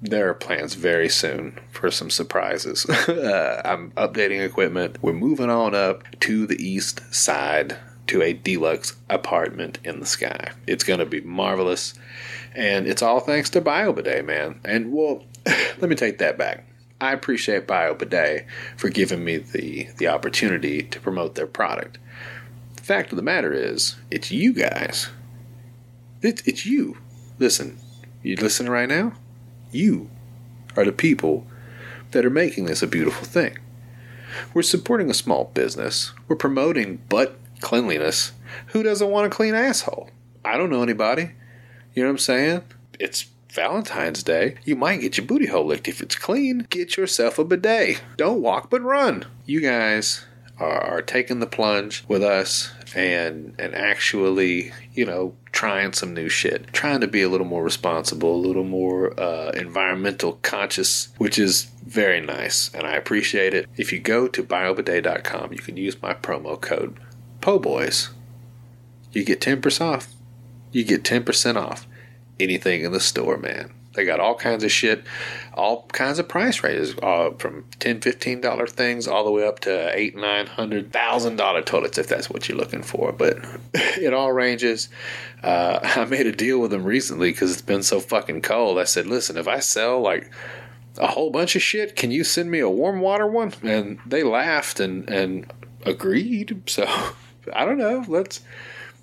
Speaker 2: there are plans very soon for some surprises. [LAUGHS] uh, I'm updating equipment. We're moving on up to the east side to a deluxe apartment in the sky. It's going to be marvelous. And it's all thanks to BioBidet, man. And well, [LAUGHS] let me take that back. I appreciate BioBidet for giving me the, the opportunity to promote their product. The fact of the matter is, it's you guys. It's, it's you. Listen, you listening right now? You are the people that are making this a beautiful thing. We're supporting a small business. We're promoting butt cleanliness. Who doesn't want a clean asshole? I don't know anybody. You know what I'm saying? It's Valentine's Day. You might get your booty hole licked if it's clean. Get yourself a bidet. Don't walk but run. You guys are taking the plunge with us and and actually, you know, trying some new shit, trying to be a little more responsible, a little more uh, environmental conscious, which is very nice, and I appreciate it. If you go to biobidet.com, you can use my promo code POBOYS. You get 10% off. You get 10% off anything in the store, man. They got all kinds of shit, all kinds of price ranges, uh, from ten, fifteen dollar things all the way up to eight, nine hundred, thousand dollar toilets if that's what you're looking for. But [LAUGHS] it all ranges. Uh, [LAUGHS] I made a deal with them recently because it's been so fucking cold. I said, listen, if I sell like a whole bunch of shit, can you send me a warm water one? And they laughed and and agreed. So [LAUGHS] I don't know. Let's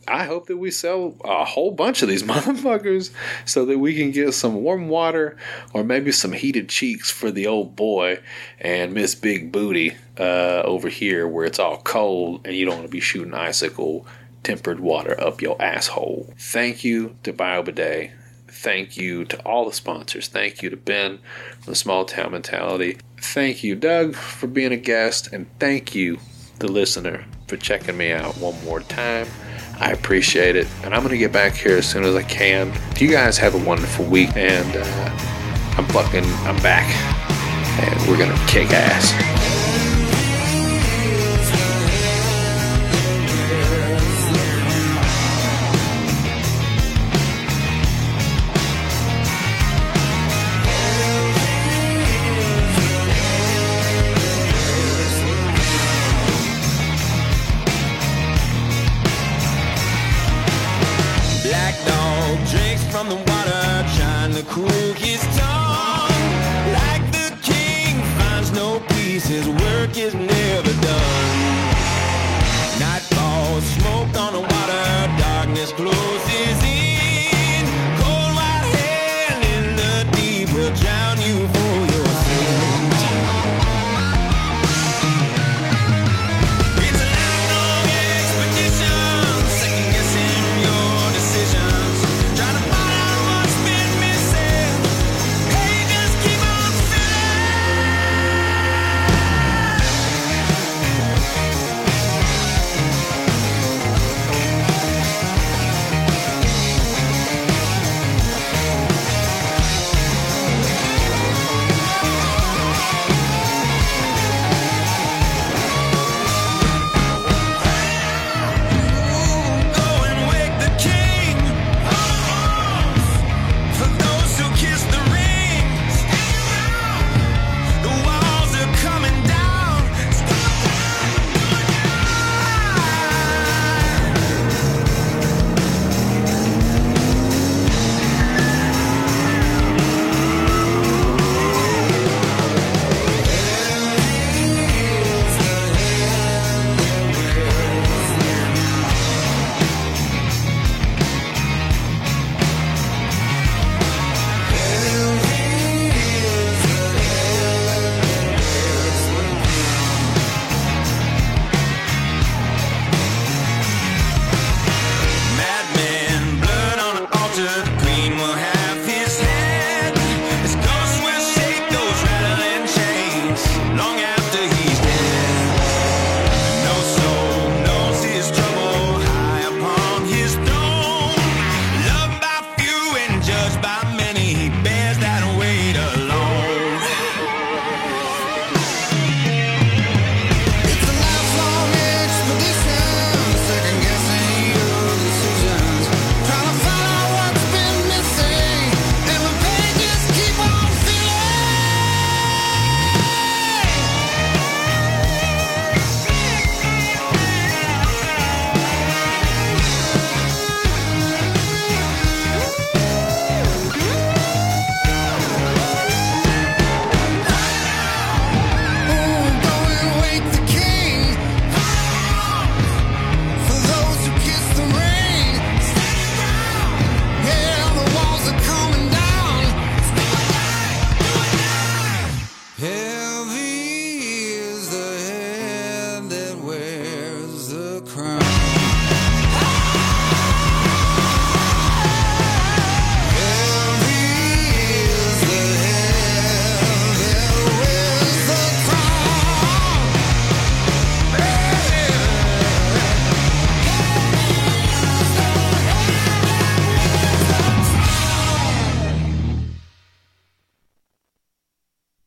Speaker 2: I hope that we sell a whole bunch of these [LAUGHS] motherfuckers so that we can get some warm water or maybe some heated cheeks for the old boy and Miss Big Booty uh, over here where it's all cold and you don't want to be shooting icicle tempered water up your asshole. Thank you to BioBidet. Thank you to all the sponsors. Thank you to Ben from the Small Town Mentality. Thank you, Doug, for being a guest. And thank you, the listener, for checking me out one more time. I appreciate it. And I'm going to get back here as soon as I can. You guys have a wonderful week. And uh, I'm fucking, I'm back. And we're going to kick ass.